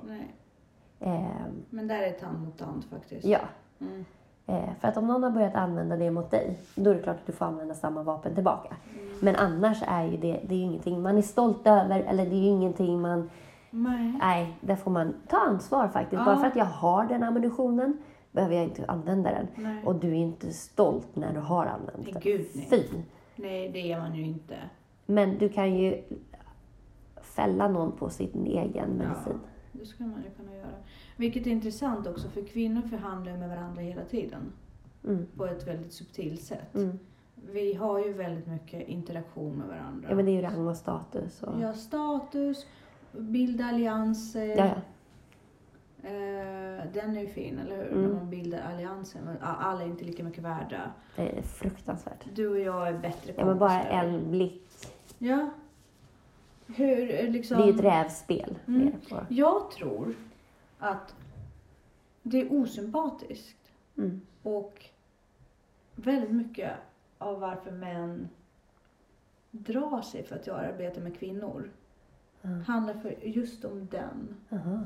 S1: Eh,
S3: Men där är tand mot tand faktiskt.
S1: ja,
S3: Mm.
S1: eh, för att om någon har börjat använda det mot dig, då är det klart att du får använda samma vapen tillbaka. Men annars är ju det, det är ingenting man är stolt över, eller det är ju ingenting man
S3: Nej.
S1: Nej, där får man ta ansvar faktiskt.
S3: Ja.
S1: Bara för att jag har den ammunitionen behöver jag inte använda den.
S3: Nej.
S1: Och du är inte stolt när du har använt den.
S3: gud, nej.
S1: Fy!
S3: Nej, det är man ju inte.
S1: Men du kan ju fälla någon på sin egen medicin.
S3: Det skulle man ju kunna göra. Vilket är intressant också, för kvinnor förhandlar med varandra hela tiden.
S1: Mm.
S3: På ett väldigt subtilt sätt.
S1: Mm.
S3: Vi har ju väldigt mycket interaktion med varandra.
S1: Ja, men det är ju rang och status. Och...
S3: Ja, status, bilda allianser.
S1: Ja, ja.
S3: Eh, den är ju fin, eller hur?
S1: Mm.
S3: När man bildar allianser. Men Alla är inte lika mycket värda.
S1: Det är fruktansvärt.
S3: Du och jag är bättre kompisar.
S1: Ja, men bara en blick.
S3: Ja. Hur eh, liksom...
S1: Det är ju ett rävspel.
S3: Mm. Jag tror att det är osympatiskt.
S1: Mm.
S3: Och väldigt mycket av varför män drar sig för att göra arbete med kvinnor
S1: Mm.
S3: handlar för just om den,
S1: Aha.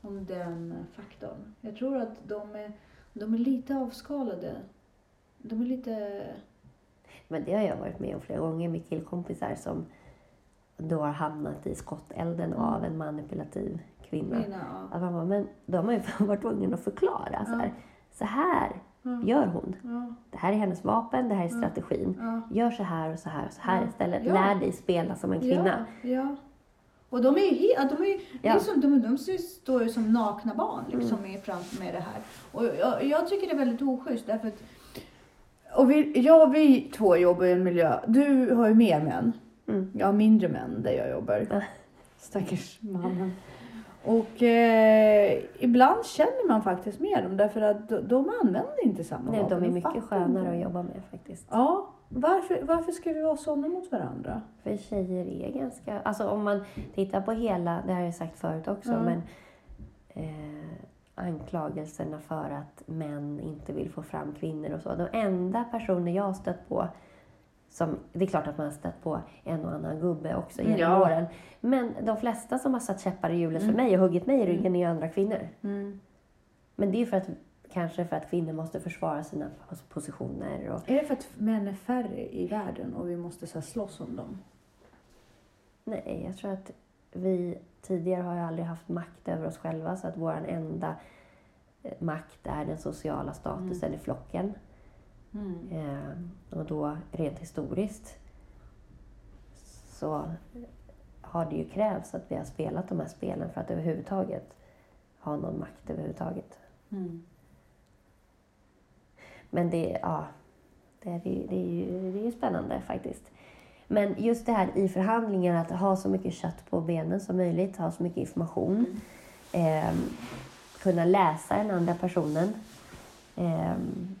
S3: om den faktorn. Jag tror att de är, de är lite avskalade. De är lite...
S1: Men det har jag varit med om flera gånger med killkompisar som då har hamnat i skottelden
S3: Mm.
S1: av en manipulativ kvinna.
S3: Mina, ja.
S1: Att man bara, men då har man ju varit tvungen att förklara. Så här, så här
S3: Ja.
S1: gör hon. Det här är hennes vapen, det här är strategin. Gör så här och så här och så här istället.
S3: Ja.
S1: Lär dig spela som en kvinna.
S3: Ja. Och de är ju de är, ju-
S1: Ja.
S3: som, de, de står ju som nakna barn liksom i framför med det här. Och jag, jag tycker det är väldigt oschysst därför att och vi, och vi två jobbar i en miljö. Du har ju mer män.
S1: Mm.
S3: Jag har mindre män där jag jobbar.
S1: Ja.
S3: Stackars mannen. Och eh, ibland känner man faktiskt med dem därför att de, de använder inte samma
S1: Nej,
S3: vapen.
S1: de är mycket skönare att jobba med faktiskt.
S3: Ja, varför, varför ska vi vara sådana mot varandra?
S1: För tjejer är ganska... Alltså om man tittar på hela, det har jag sagt förut också,
S3: Ja.
S1: men eh, anklagelserna för att män inte vill få fram kvinnor och så. De enda personer jag har stött på som, det är klart att man har stött på en och annan gubbe också genom
S3: Ja.
S1: åren. Men de flesta som har satt käppar i hjulet
S3: Mm.
S1: för mig och huggit mig i ryggen är ju andra kvinnor.
S3: Mm.
S1: Men det är för att, kanske för att kvinnor måste försvara sina pos- positioner. Och,
S3: Är det för att män är färre i världen och vi måste så slåss om dem?
S1: nej, jag tror att vi tidigare har ju aldrig haft makt över oss själva så att vår enda eh, makt är den sociala statusen i flocken. Eh, och då rent historiskt så har det ju krävts att vi har spelat de här spelen för att överhuvudtaget ha någon makt överhuvudtaget.
S3: Mm.
S1: Men det, ja, det, är, det, är ju, det är ju spännande faktiskt. Men just det här i förhandlingar, att ha så mycket kött på benen som möjligt, ha så mycket information. ehm, kunna läsa den andra personen. ehm,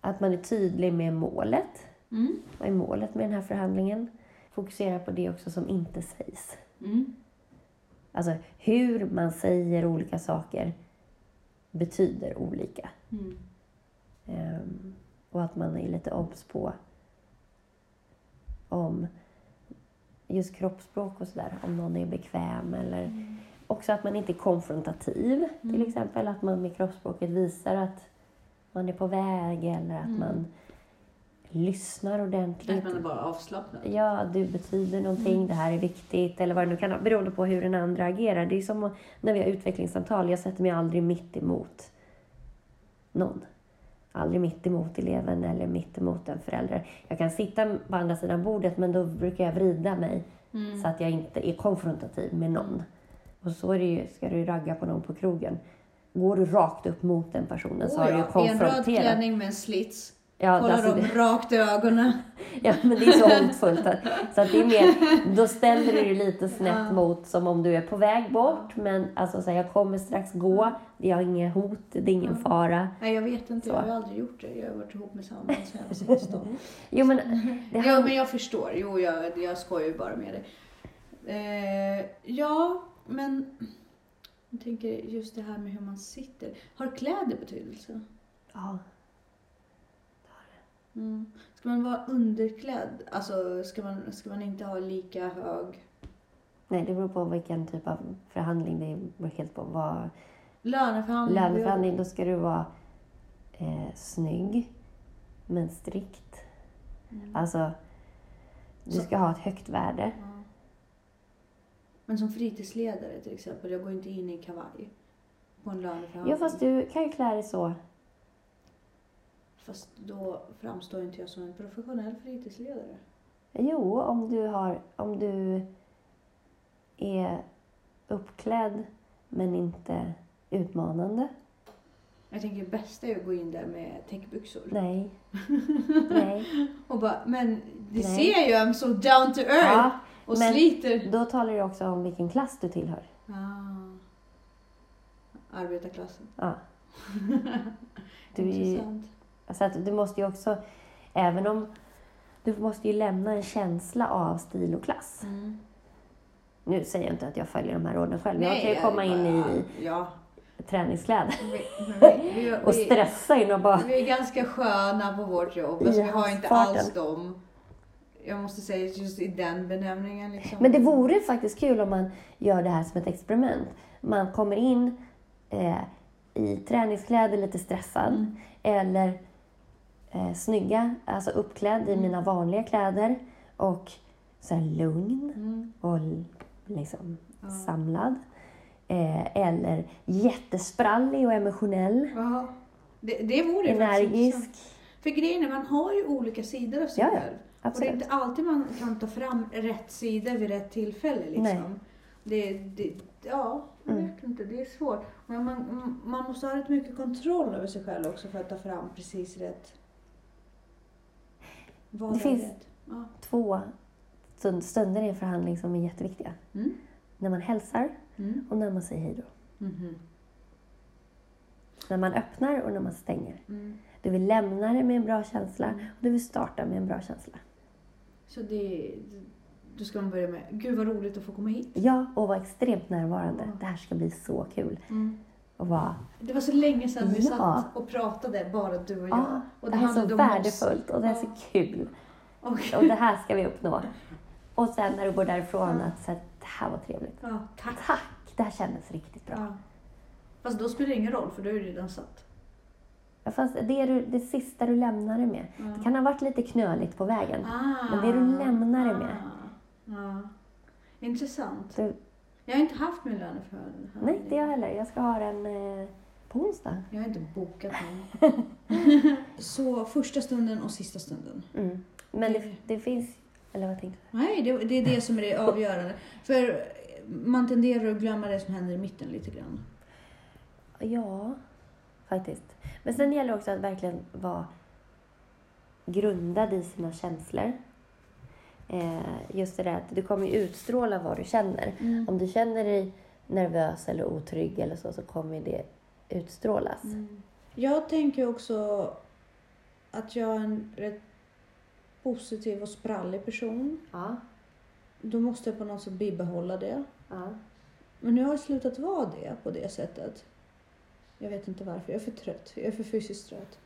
S1: att man är tydlig med målet.
S3: Mm.
S1: Vad är målet med den här förhandlingen? Fokusera på det också som inte sägs.
S3: Mm.
S1: Alltså hur man säger olika saker betyder olika.
S3: Mm.
S1: Ehm, och att man är lite obs på om just kroppsspråk och sådär, om någon är bekväm eller också att man inte är konfrontativ till exempel, att man med kroppsspråket visar att man är på väg eller att man lyssnar ordentligt.
S3: Att man är bara avslappnad.
S1: Ja, du betyder någonting, det här är viktigt eller vad det nu kan vara, beroende på hur den andra agerar. Det är som när vi har utvecklingssamtal, jag sätter mig aldrig mitt emot någon. Aldrig mitt emot eleven eller mitt emot en förälder. Jag kan sitta på andra sidan bordet men då brukar jag vrida mig
S3: Mm.
S1: så att jag inte är konfrontativ med någon. Och så är det ju, ska du ragga på någon på krogen. Går du rakt upp mot den personen så har du ju
S3: Oh, ja. I en röd
S1: konfronterat.
S3: klänning med en slits.
S1: Ja,
S3: Kolla
S1: alltså
S3: dem rakt i ögonen.
S1: Ja, men det är så hotfullt. Så att det är mer, då ställer du dig lite snett mot som om du är på väg bort. Men alltså så här, jag kommer strax gå. Jag har inget hot, det är ingen fara.
S3: Nej, jag vet inte.
S1: Så.
S3: Jag har aldrig gjort det. Jag har varit ihop med samma 16.
S1: Jo, men det
S3: Ja,
S1: här,
S3: men jag förstår. Jo, jag, jag skojar ju bara med dig. Eh, ja, men jag tänker just det här med hur man sitter. Har kläder betydelse?
S1: ja,
S3: Mm. Ska man vara underklädd? Alltså, ska man, ska man inte ha lika hög
S1: nej, det beror på vilken typ av förhandling. Det beror helt på vad
S3: löneförhandling?
S1: löneförhandling. Då ska du vara eh, snygg, men strikt.
S3: Mm.
S1: Alltså, du
S3: Så-
S1: ska ha ett högt värde.
S3: Ja. Men som fritidsledare till exempel, jag går inte in i kavaj på en löneförhandling.
S1: Ja, fast du kan ju klä dig så.
S3: Fast då framstår inte jag som en professionell fritidsledare.
S1: Jo, om du, har, om du är uppklädd men inte utmanande.
S3: Jag tänker det bästa är att gå in där med täckbyxor.
S1: Nej. Nej.
S3: Och bara, men det
S1: Nej.
S3: ser ju I'm so down to earth
S1: Ja,
S3: och
S1: men-
S3: sliter.
S1: då talar du också om vilken klass du tillhör.
S3: Ah. Arbetarklassen.
S1: Ja. Du, är ju-
S3: Intressant.
S1: Så att du måste ju också, även om du måste ju lämna en känsla av stil och klass.
S3: Mm.
S1: Nu säger jag inte att jag följer de här råden själv. jag
S3: Nej,
S1: kan ju komma in i
S3: Ja.
S1: träningskläder
S3: Vi, vi, vi,
S1: och stressa in och bara...
S3: Vi är ganska sköna på vårt jobb. Alltså, vi har inte alls dem. Jag måste säga just i den benämningen. Liksom.
S1: Men det vore faktiskt kul om man gör det här som ett experiment. Man kommer in eh, i träningskläder lite stressad
S3: Mm.
S1: eller eh, snygga, alltså uppklädd i mina vanliga kläder och så lugn
S3: Mm.
S1: och liksom
S3: Ja.
S1: samlad. Eh, eller jättesprallig och emotionell,
S3: Ja, det, det vore
S1: energisk.
S3: För grejen är, man har ju olika sidor av sig
S1: Ja,
S3: själv. Och det är inte alltid man kan ta fram rätt sida vid rätt tillfälle. Liksom.
S1: Nej.
S3: Det, det, ja, jag
S1: Mm.
S3: vet inte. Det är svårt. Men man, man måste ha rätt mycket kontroll över sig själv också för att ta fram precis rätt. Vad
S1: Det finns-?
S3: Ja.
S1: Två stund- stunder i en förhandling som är jätteviktiga.
S3: Mm.
S1: När man hälsar
S3: Mm.
S1: och när man säger hej då.
S3: Mhm.
S1: När man öppnar och när man stänger.
S3: Mm.
S1: Du vill lämna det med en bra känsla
S3: Mm.
S1: och du vill starta med en bra känsla.
S3: Så det, då ska man börja med, gud vad roligt att få komma hit.
S1: Ja, och vara extremt närvarande. Det här ska bli så kul.
S3: Mm.
S1: Och vara,
S3: Det var så länge sedan vi
S1: Ja.
S3: satt och pratade, bara du och jag.
S1: ja,
S3: och
S1: det här är så
S3: oss.
S1: värdefullt och det är så
S3: Ja.
S1: kul.
S3: Och,
S1: Och det här ska vi uppnå. Och sen när du går därifrån att så här, det här var trevligt.
S3: ja, tack.
S1: Tack, det här kändes riktigt bra.
S3: Ja. Fast då spelar det ingen roll, för då är du redan satt.
S1: Ja. Fast det är du, det sista du lämnar det med.
S3: Ja.
S1: Det kan ha varit lite knöligt på vägen.
S3: Ah.
S1: Men det du lämnar det med.
S3: Ja. Intressant.
S1: Du,
S3: Jag har inte haft min löneförhandling.
S1: nej, inte jag heller. Jag ska ha den eh, på onsdag.
S3: Jag har inte bokat någon. Så första stunden och sista stunden.
S1: Mm. Men det, det finns... Eller vad tänkte
S3: Nej, det, det är det som är det avgörande. För man tenderar att glömma det som händer i mitten lite grann.
S1: du? Ja, faktiskt. Men sen gäller det också att verkligen vara grundad i sina känslor. Eh, just det där att du kommer utstråla vad du känner.
S3: Mm.
S1: Om du känner dig nervös eller otrygg eller så, så kommer det utstrålas.
S3: Jag tänker också att jag är en rätt positiv och sprallig person.
S1: Ja.
S3: Då måste jag på något sätt bibehålla det.
S1: ja.
S3: Men nu har jag slutat vara det på det sättet. Jag vet inte varför. Jag är för trött. Jag är för fysiskt trött.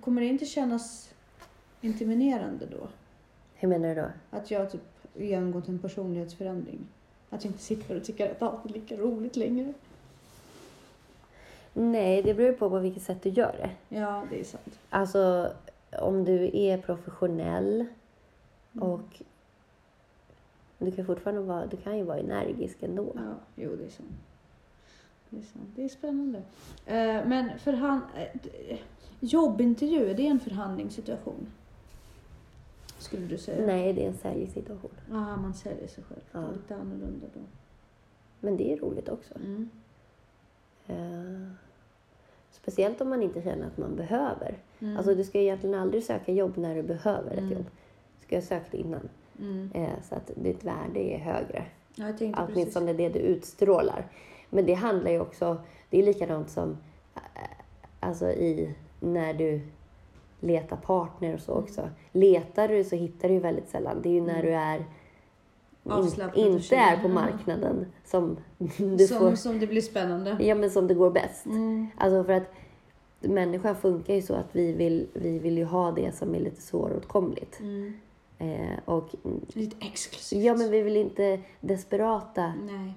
S3: Kommer det inte kännas intimiderande då?
S1: Hur menar du då?
S3: Att jag typ genomgått en personlighetsförändring? Att jag inte sitter och tycker att allt är lika roligt längre?
S1: Nej, det beror på på vilket sätt du gör det.
S3: Ja, det är sant.
S1: Alltså, om du är professionell och du kan fortfarande vara, du kan ju vara energisk ändå.
S3: Ja, jo det är sant. Det är sant. Det är spännande. Eh, men förhand... Eh, d- jobbintervju, är det en förhandlingssituation? Skulle du säga?
S1: Nej, det är en säljsituation.
S3: Ja, man säljer sig själv.
S1: Ja.
S3: är lite annorlunda då.
S1: Men det är roligt också.
S3: Mm.
S1: Eh, Speciellt om man inte känner att man behöver. Alltså du ska egentligen aldrig söka jobb när du behöver ett jobb. Du ska ha sökt innan. Eh, så att ditt värde är högre.
S3: Ja, jag tänkte precis.
S1: Åtminstone det du utstrålar. Men det handlar ju också, det är likadant som eh, alltså i när du letar partner och så
S3: Mm.
S1: också. Letar du så hittar du ju väldigt sällan. Det är ju när du är
S3: Avslappnad
S1: inte är på
S3: Ja.
S1: marknaden som du
S3: som,
S1: får,
S3: som det blir spännande.
S1: ja men som det går bäst.
S3: Mm.
S1: Alltså för att människan funkar ju så att vi vill, vi vill ju ha det som är lite svåråtkomligt.
S3: Mm.
S1: Eh, och
S3: Lite exklusivt.
S1: ja men vi vill inte desperata
S3: Nej.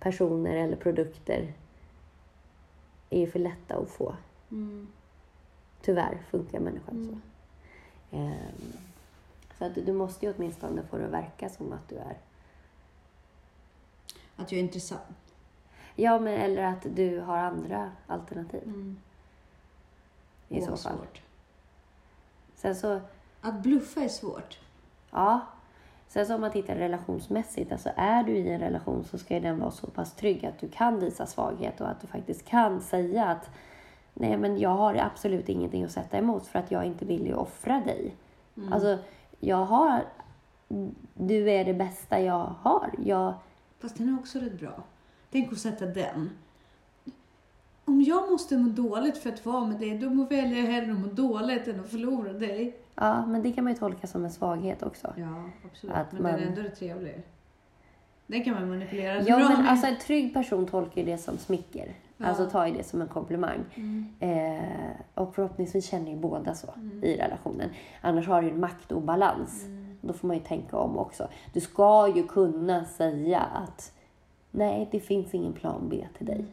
S1: personer eller produkter är ju för lätta att få.
S3: Mm.
S1: Tyvärr funkar människan så. Ehm, så att du måste ju åtminstone få det att verka som att du är.
S3: Att jag är intressant.
S1: Ja, men eller att du har andra alternativ
S3: Mm.
S1: i så fall.
S3: svårt.
S1: Sen så,
S3: Att bluffa är svårt.
S1: ja. Sen så om man tittar relationsmässigt, alltså är du i en relation så ska ju den vara så pass trygg att du kan visa svaghet och att du faktiskt kan säga att nej men jag har absolut ingenting att sätta emot för att jag inte vill ju offra dig. Alltså, jag har, du är det bästa jag har. Jag,
S3: Fast den är också rätt bra. Tänk att sätta den. Om jag måste må dåligt för att vara med dig, då må väljer jag hellre att må dåligt än att förlora dig.
S1: ja, men det kan man ju tolka som en svaghet också.
S3: Ja, absolut.
S1: Att
S3: men
S1: man-
S3: den är ändå trevlig. Den kan man manipulera
S1: Ja,
S3: bra
S1: men
S3: med.
S1: alltså en trygg person tolkar ju det som smicker.
S3: Ja.
S1: Alltså ju det som en komplimang.
S3: Mm.
S1: Eh, och förhoppningsvis känner ju båda så i relationen. Annars har du ju en maktobalans.
S3: Mm.
S1: Då får man ju tänka om också. Du ska ju kunna säga att nej, det finns ingen plan B till dig.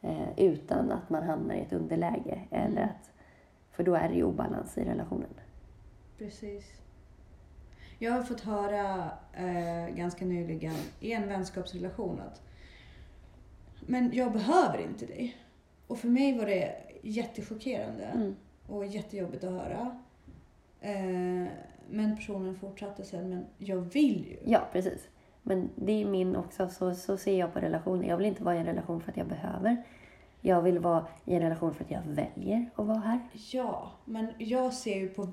S1: Eh, utan att man hamnar i ett underläge. Eller att, för då är det ju obalans i relationen.
S3: Precis. Jag har fått höra eh, ganska nyligen i en vänskapsrelation att men jag behöver inte dig. Och för mig var det jättechockerande
S1: Mm.
S3: och jättejobbigt att höra. Eh, men personen fortsatte sen, men jag vill ju.
S1: Ja, precis. Men det är min också, så, så ser jag på relationer. Jag vill inte vara i en relation för att jag behöver. Jag vill vara i en relation för att jag väljer att vara här.
S3: Ja, men jag ser ju på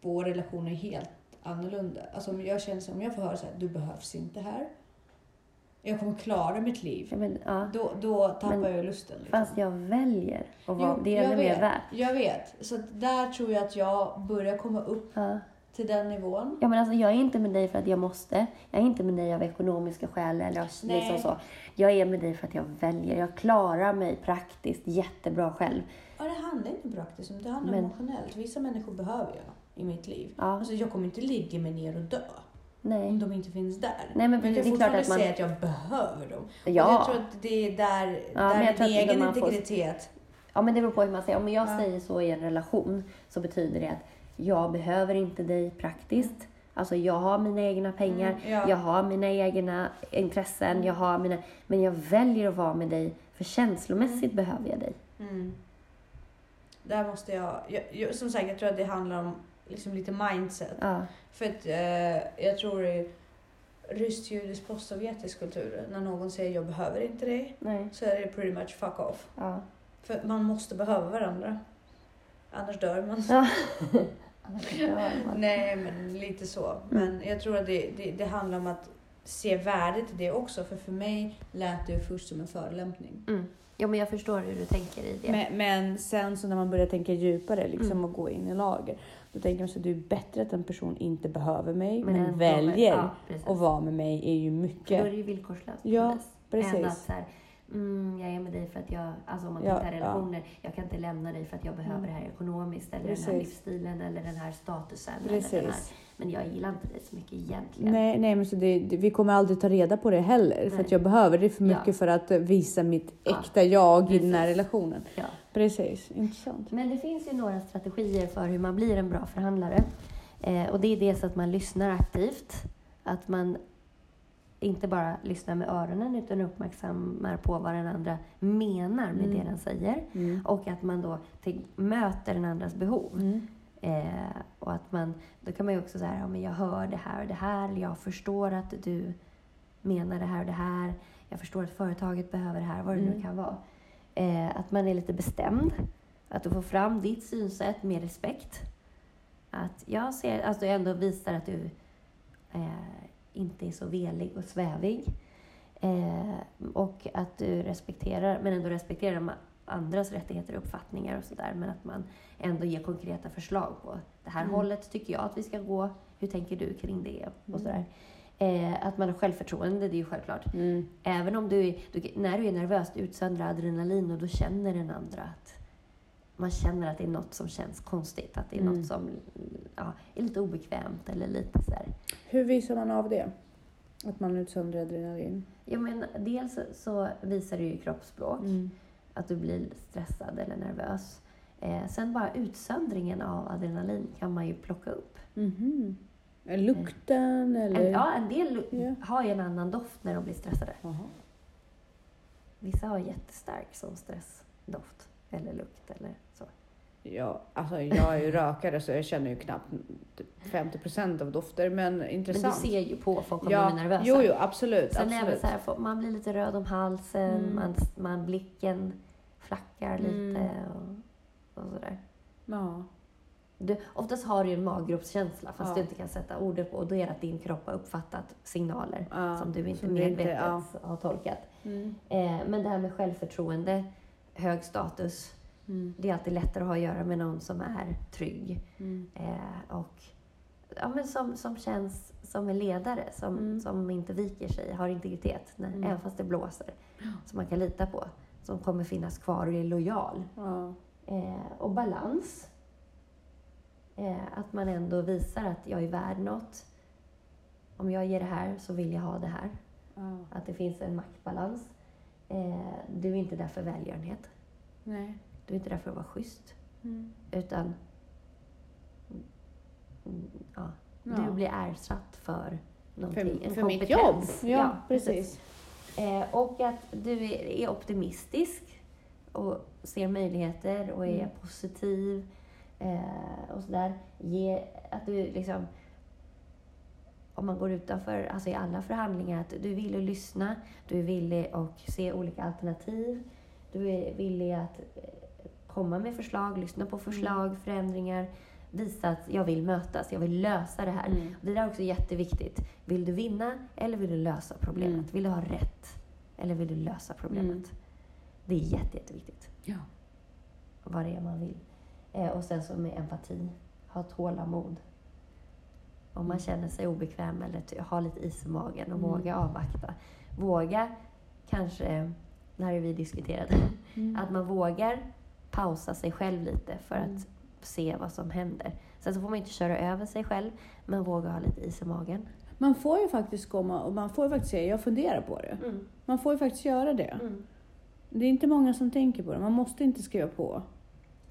S3: vår relation helt annorlunda. Alltså jag känner som jag får höra så här, du behövs inte här. Jag kommer klara mitt liv.
S1: Jag vill, ja.
S3: Då, då tappar
S1: Men
S3: jag lusten. Liksom.
S1: Fast jag väljer att vara, det är ännu mer värt.
S3: Jag vet. Så där tror jag att jag börjar komma upp
S1: Ja.
S3: till den nivån.
S1: ja, men alltså jag är inte med dig för att jag måste. Jag är inte med dig av ekonomiska skäl eller av liksom så. Jag är med dig för att jag väljer. Jag klarar mig praktiskt jättebra själv.
S3: Ja, det handlar inte om praktiskt, det handlar
S1: Men-
S3: emotionellt. Vissa människor behöver jag i mitt liv.
S1: Ja.
S3: Alltså, jag kommer inte ligga mig ner och dö om
S1: Nej.
S3: de inte finns där.
S1: Nej, men
S3: jag
S1: det är
S3: kan fortfarande
S1: att man-
S3: säga att jag behöver dem.
S1: Ja.
S3: Och jag tror att det är där,
S1: men
S3: där
S1: jag
S3: min egen
S1: man får-
S3: integritet...
S1: Ja, men det beror på hur man säger. Om jag
S3: Ja.
S1: säger så i en relation så betyder det att jag behöver inte dig praktiskt. Alltså jag har mina egna pengar,
S3: Mm, ja.
S1: jag har mina egna intressen, jag har mina... Men jag väljer att vara med dig för känslomässigt behöver jag dig.
S3: Mm. Där måste jag, jag, jag... Som sagt, jag tror att det handlar om liksom lite mindset.
S1: Ja,
S3: För att eh, jag tror i rysk, judisk, postsovjetisk kultur, när någon säger jag behöver inte dig,
S1: nej,
S3: så är det pretty much fuck off.
S1: ja.
S3: För man måste behöva varandra. Annars dör man.
S1: ja. Annars dör man.
S3: Nej, men lite så. Men jag tror att det, det, det handlar om att se värdet i det också. För för mig lät det först som en förolämpning.
S1: Mm. Ja, men jag förstår hur du tänker i det.
S3: Men, men sen så när man börjar tänka djupare liksom,
S1: Mm.
S3: och gå in i lager. Då tänker man så det är bättre att en person inte behöver mig men,
S1: ändå-
S3: väljer
S1: ja,
S3: att vara med mig är ju
S1: För då är
S3: mycket.
S1: det ju villkorslöst.
S3: Ja,
S1: precis.
S3: precis.
S1: Än att så här, mm, jag är med dig för att jag, alltså om man
S3: Ja,
S1: tittar
S3: ja.
S1: relationer, jag kan inte lämna dig för att jag behöver
S3: Mm.
S1: det här ekonomiskt eller den
S3: Precis.
S1: här livsstilen eller den här statusen. Eller den här,
S3: Precis.
S1: men jag gillar inte dig så mycket egentligen.
S3: Nej, nej men så det, vi kommer aldrig ta reda på det heller. För
S1: Nej.
S3: att jag behöver det för
S1: Ja.
S3: mycket för att visa mitt
S1: Ja,
S3: äkta jag i den här
S1: precis.
S3: relationen.
S1: Ja.
S3: Precis, intressant.
S1: Men det finns ju några strategier för hur man blir en bra förhandlare. Eh, och det är dels att man lyssnar aktivt. Att man inte bara lyssnar med öronen utan uppmärksammar på vad den andra menar med
S3: Mm.
S1: det den säger.
S3: Mm.
S1: Och att man då till, möter den andras behov.
S3: Mm.
S1: Eh, och att man, då kan man ju också säga, ja, men jag hör det här och det här, eller jag förstår att du menar det här och det här, jag förstår att företaget behöver det här, vad det nu
S3: Mm.
S1: kan vara. Eh, att man är lite bestämd. Att du får fram ditt synsätt med respekt. Att jag ser, alltså ändå visar att du eh, inte är så velig och svävig. Eh, och att du respekterar, men ändå respekterar andras rättigheter och uppfattningar och sådär. Men att man ändå ger konkreta förslag på det här
S3: Mm.
S1: hållet tycker jag att vi ska gå. Hur tänker du kring det? Och
S3: Mm.
S1: sådär. Eh, att man har självförtroende, det är ju självklart.
S3: Mm.
S1: Även om du, är, du, när du är nervös, du utsöndrar adrenalin och då känner den andra att man känner att det är något som känns konstigt, att det är
S3: Mm.
S1: något som ja, är lite obekvämt eller lite så här.
S3: Hur visar man av det? Att man utsöndrar adrenalin?
S1: Ja, men dels så visar det ju kroppsspråk,
S3: Mm.
S1: att du blir stressad eller nervös. Eh, sen bara utsöndringen av adrenalin kan man ju plocka upp.
S3: Mhm. Lukten eller?
S1: En, ja, en del
S3: Ja.
S1: har ju en annan doft när de blir stressade.
S3: Jaha.
S1: Vissa har jättestark sån stressdoft eller lukt eller.
S3: Ja, alltså jag är ju rökare så jag känner ju knappt typ 50% av dofter, men
S1: Men
S3: intressant.
S1: du ser ju på folk om
S3: ja,
S1: de är nervösa.
S3: Jo, jo, absolut.
S1: Sen även
S3: absolut.
S1: så här, man blir lite röd om halsen,
S3: Mm.
S1: man, man, blicken flackar
S3: Mm.
S1: lite och, och sådär.
S3: Ja.
S1: Du, oftast har du ju en maggropskänsla fast
S3: Ja.
S1: du inte kan sätta ordet på och då är det att din kropp har uppfattat signaler
S3: Ja,
S1: som du inte
S3: som du inte-
S1: medvetet
S3: ja.
S1: har tolkat.
S3: Mm.
S1: Eh, men det här med självförtroende, hög status,
S3: Mm.
S1: det är alltid lättare att ha att göra med någon som är trygg
S3: Mm.
S1: eh, och ja, men som, som känns som en ledare, som,
S3: Mm.
S1: som inte viker sig, har integritet, när,
S3: Mm.
S1: även fast det blåser. Som man kan lita på, som kommer finnas kvar och är lojal.
S3: Ja.
S1: Eh, och balans. Eh, att man ändå visar att jag är värd något. Om jag ger det här så vill jag ha det här.
S3: Ja.
S1: Att det finns en maktbalans. Eh, du är inte där för välgörenhet.
S3: Nej.
S1: Du är inte där för att vara schysst.
S3: Mm.
S1: Utan mm, ja,
S3: Ja.
S1: du blir ersatt för någonting.
S3: För,
S1: en
S3: för mitt jobb.
S1: kompetens.
S3: Ja, precis.
S1: Eh, och att du är, är optimistisk och ser möjligheter och är
S3: Mm.
S1: positiv. Eh, och sådär. Ge, att du liksom, om man går utanför, alltså i alla förhandlingar, att du är villig att lyssna, du är villig att se olika alternativ, du är villig att komma med förslag, lyssna på förslag, förändringar, visa att jag vill mötas, jag vill lösa det här.
S3: Mm.
S1: Det där är också jätteviktigt. Vill du vinna eller vill du lösa problemet?
S3: Mm.
S1: Vill du ha rätt eller vill du lösa problemet?
S3: Mm.
S1: Det är jätte, jätteviktigt.
S3: Ja.
S1: Vad det är man vill. Eh, och sen så med empati. Ha tålamod. Om man
S3: Mm.
S1: känner sig obekväm eller ty- ha lite is i magen och
S3: Mm.
S1: våga avvakta. Våga kanske, det här har vi diskuterat,
S3: Mm.
S1: att man vågar pausa sig själv lite för
S3: Mm.
S1: att se vad som händer. Sen så får man inte köra över sig själv, men våga ha lite is i magen.
S3: Man får ju faktiskt komma och man får ju faktiskt säga jag funderar på det. Man får ju faktiskt göra det.
S1: Mm.
S3: Det är inte många som tänker på det. Man måste inte skriva på.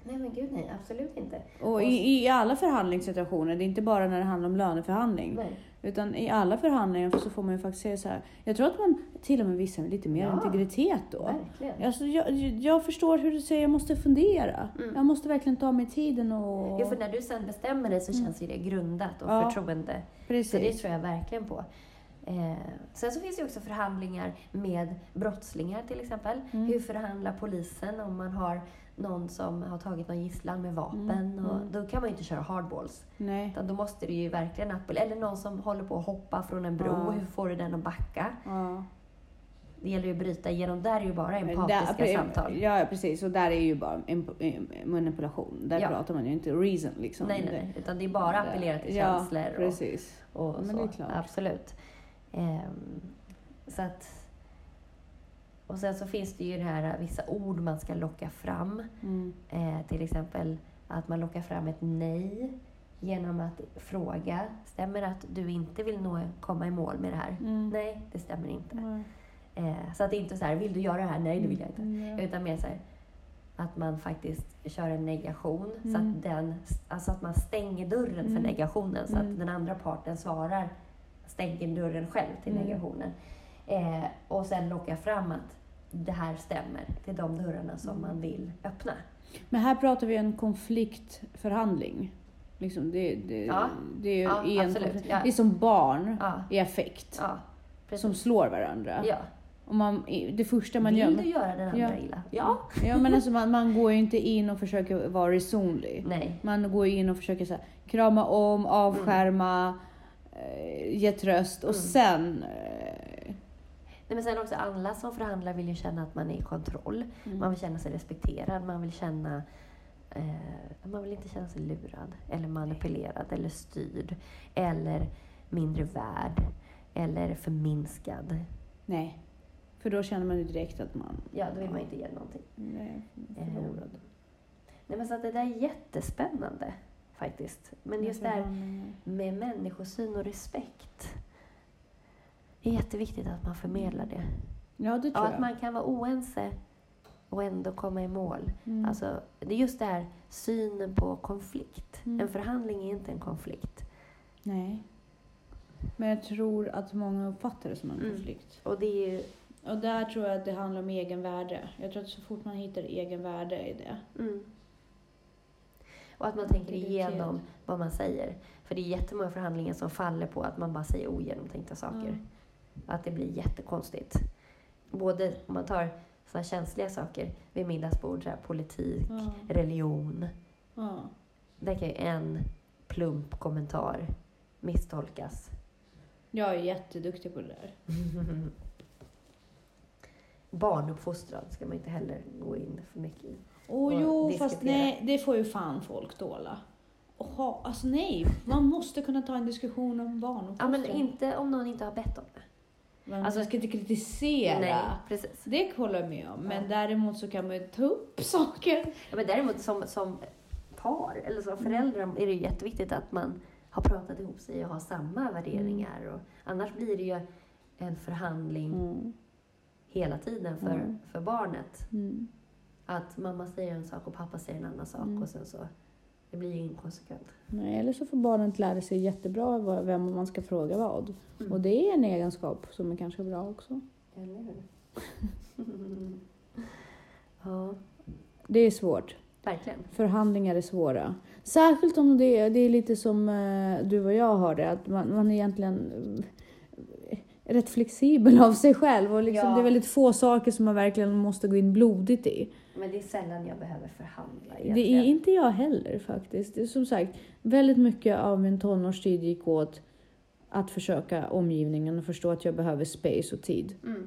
S1: Nej men gud nej, absolut inte.
S3: Och i, i alla förhandlingssituationer, det är inte bara när det handlar om löneförhandling.
S1: Nej.
S3: Utan i alla förhandlingar så får man ju faktiskt säga så här. Jag tror att man till och med visar lite mer
S1: Ja,
S3: integritet då.
S1: Verkligen.
S3: Alltså, jag, jag förstår hur du säger, jag måste fundera.
S1: Mm.
S3: Jag måste verkligen ta mig tiden och...
S1: Jo, för när du sen bestämmer dig så känns ju det grundat och
S3: Ja,
S1: förtroende.
S3: Precis.
S1: Så det tror jag verkligen på. Eh, sen så finns det ju också förhandlingar med brottslingar till exempel.
S3: Mm.
S1: Hur förhandlar polisen om man har någon som har tagit någon gisslan med vapen?
S3: Mm,
S1: Och
S3: mm.
S1: Då kan man ju inte köra hardballs.
S3: Nej.
S1: Utan då måste du ju verkligen appellera. Eller någon som håller på att hoppa från en bro.
S3: Ja.
S1: Hur får du den att backa?
S3: Ja.
S1: Det gäller ju att bryta igenom. Där är ju bara empatiska
S3: där-
S1: samtal.
S3: Ja, ja, precis. Och där är ju bara manipulation. Där
S1: Ja.
S3: pratar man ju inte reason liksom.
S1: Nej, nej, nej. Utan det är bara appellera till
S3: ja,
S1: känslor. och,
S3: precis.
S1: och
S3: Men
S1: så.
S3: det.
S1: Absolut. Ehm, så att, och sen så finns det ju det här vissa ord man ska locka fram.
S3: Mm.
S1: Eh, till exempel att man lockar fram ett nej genom att fråga. Stämmer det att du inte vill nå, komma i mål med det här?
S3: Mm.
S1: Nej, det stämmer inte.
S3: Nej.
S1: Eh, så att det är inte så här, vill du göra det här? Nej, det vill jag inte.
S3: Mm.
S1: Utan mer så här, att man faktiskt kör en negation. Så
S3: Mm.
S1: att, den, alltså att man stänger dörren för
S3: Mm.
S1: negationen. Så
S3: Mm.
S1: att den andra parten svarar, stänger dörren själv till
S3: Mm.
S1: negationen. Eh, och sen lockar fram att det här stämmer. Det är de dörrarna som
S3: Mm.
S1: man vill öppna.
S3: Men här pratar vi en konfliktförhandling. Liksom det, det,
S1: Ja.
S3: det är
S1: Ja,
S3: en konflikt.
S1: Ja.
S3: Det är som barn i affekt. Som slår varandra. Och man, det första man gör...
S1: Vill du göra den andra illa? Ja.
S3: Ja men alltså man, man går ju inte in och försöker vara resonlig.
S1: Nej.
S3: Man går in och försöker så här, krama om, avskärma, eh, ge tröst och
S1: Mm.
S3: sen... Eh,
S1: Nej, men sen också alla som förhandlar vill ju känna att man är i kontroll.
S3: Mm.
S1: Man vill känna sig respekterad, man vill känna eh, man vill inte känna sig lurad eller manipulerad eller styrd eller mindre värd eller förminskad.
S3: nej. För då känner man ju direkt att man
S1: Ja, då vill man inte ge någonting.
S3: nej,
S1: Eh,
S3: förlorad.
S1: Nej, men så att det där är jättespännande faktiskt. Men just det här med människosyn och respekt. Det är jätteviktigt att man förmedlar det.
S3: Ja, det
S1: Ja,
S3: tror
S1: att
S3: jag.
S1: man kan vara oense och ändå komma i mål.
S3: Mm.
S1: Alltså, det är just det här synen på konflikt.
S3: Mm.
S1: En förhandling är inte en konflikt.
S3: Nej. Men jag tror att många uppfattar det som en
S1: Mm.
S3: konflikt.
S1: Och det är ju...
S3: Och där tror jag att det handlar om egenvärde. Jag tror att så fort man hittar egenvärde i det.
S1: Mm. Och att man tänker igenom vad man säger. För det är jättemånga förhandlingar som faller på att man bara säger ogenomtänkta saker.
S3: Mm.
S1: Att det blir jättekonstigt. Både om man tar sådana känsliga saker vid middagsbord, så här, politik,
S3: Ja.
S1: religion.
S3: Ja.
S1: Där kan ju en plump kommentar misstolkas.
S3: Jag är jätteduktig på det där.
S1: Barnuppfostran ska man inte heller gå in för mycket i.
S3: Åh
S1: Och
S3: jo,
S1: diskutera.
S3: fast nej, det får ju fan folk tåla. Oha, alltså nej, man måste kunna ta en diskussion om
S1: Ja,
S3: barnuppfostran.
S1: men inte om någon inte har bett om det.
S3: Man
S1: alltså-
S3: ska inte kritisera.
S1: Nej, precis.
S3: Det håller jag med om. Men
S1: Ja.
S3: däremot så kan man ju ta upp saker.
S1: Ja, men däremot som, som par eller som föräldrar är det ju jätteviktigt att man har pratat ihop sig och har samma värderingar. Och, annars blir det ju en förhandling
S3: Mm.
S1: hela tiden för,
S3: Mm.
S1: för barnet.
S3: Mm.
S1: Att mamma säger en sak och pappa säger en annan sak
S3: Mm.
S1: och sen så det blir ju inkonsekvent.
S3: Nej, eller så får barnet lära sig jättebra vad- vem man ska fråga vad.
S1: Mm.
S3: Och det är en egenskap som är kanske bra också.
S1: Eller hur? ja,
S3: Det är svårt.
S1: verkligen.
S3: Förhandlingar är svåra. Särskilt om det är, det är lite som eh, du och jag har det, att man, man är egentligen eh, rätt flexibel av sig själv och liksom,
S1: Ja.
S3: det är väldigt få saker som man verkligen måste gå in blodigt i.
S1: Men det är sällan jag behöver förhandla
S3: Det
S1: egentligen.
S3: är inte jag heller faktiskt. Det är som sagt, väldigt mycket av min tonårstid gick åt att försöka omgivningen och förstå att jag behöver space och tid.
S1: Mm.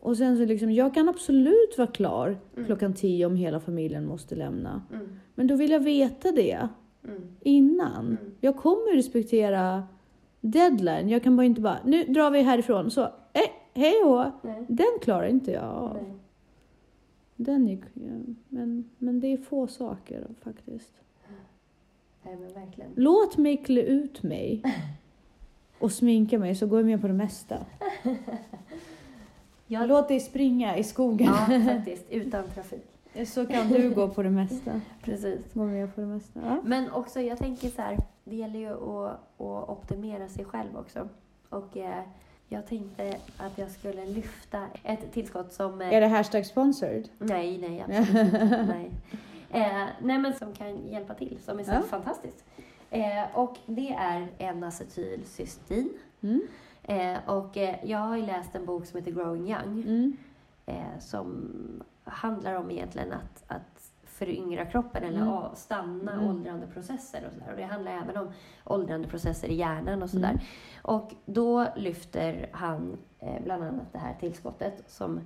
S3: Och sen så liksom, jag kan absolut vara klar
S1: Mm.
S3: klockan tio om hela familjen måste lämna.
S1: Mm.
S3: Men då vill jag veta det
S1: Mm.
S3: innan.
S1: Mm.
S3: Jag kommer respektera deadline. Jag kan bara inte bara, nu drar vi härifrån. Så, eh, hej då.
S1: Nej.
S3: Den klarar inte jag av. Den gick, men, men det är få saker faktiskt.
S1: Nej, men verkligen.
S3: Låt mig klä ut mig och sminka mig så går jag med på det mesta.
S1: Jag-
S3: Låt dig springa i skogen
S1: Ja, faktiskt. Utan trafik.
S3: så kan du gå på det mesta.
S1: Precis.
S3: Gå med på det mesta. Ja.
S1: Men också, jag tänker så här, det gäller ju att, att optimera sig själv också. Och eh, jag tänkte att jag skulle lyfta ett tillskott som... Eh,
S3: Är det hashtag sponsored?
S1: nej, nej, absolut inte. Nej. Eh, nej, men som kan hjälpa till, som är så
S3: Ja.
S1: fantastiskt. Eh, och det är N-acetylcystin.
S3: Mm.
S1: Eh, och eh, jag har ju läst en bok som heter Growing Young.
S3: Mm.
S1: eh, som handlar om egentligen att, att föryngra kroppen eller
S3: Mm.
S1: av- stanna
S3: Mm.
S1: åldrande processer och sådär. Och det handlar även om åldrande processer i hjärnan och sådär.
S3: Mm.
S1: Och då lyfter han eh, bland annat det här tillskottet som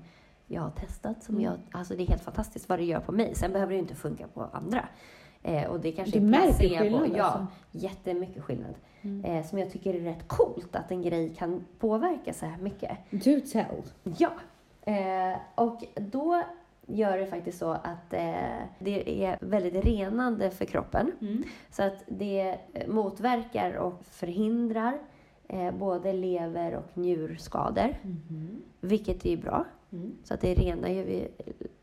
S1: jag har testat. Som
S3: Mm.
S1: jag, alltså det är helt fantastiskt vad det gör på mig. Sen behöver det ju inte funka på andra. Eh, och det kanske
S3: Du
S1: är placebo.
S3: skillnad
S1: Ja,
S3: alltså?
S1: jättemycket skillnad.
S3: Mm.
S1: Eh, som jag tycker är rätt coolt att en grej kan påverka så här mycket.
S3: Do tell.
S1: Ja, eh, och då gör det faktiskt så att eh, det är väldigt renande för kroppen.
S3: Mm.
S1: Så att det motverkar och förhindrar eh, både lever och njurskador,
S3: Mhm.
S1: vilket är bra.
S3: Mm.
S1: Så att det renar ju vi,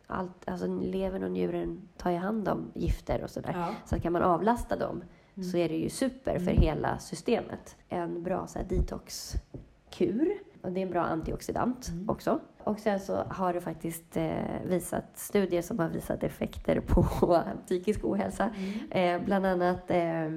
S1: allt, alltså levern och njuren tar ju hand om gifter och sådär.
S3: Ja.
S1: Så kan man avlasta dem
S3: Mm.
S1: så är det ju super för
S3: Mm.
S1: hela systemet. En bra så här, detoxkur. Och det är en bra antioxidant
S3: Mm.
S1: också. Och sen så har det faktiskt eh, visat studier som har visat effekter på psykisk ohälsa.
S3: Mm.
S1: Eh, bland annat eh,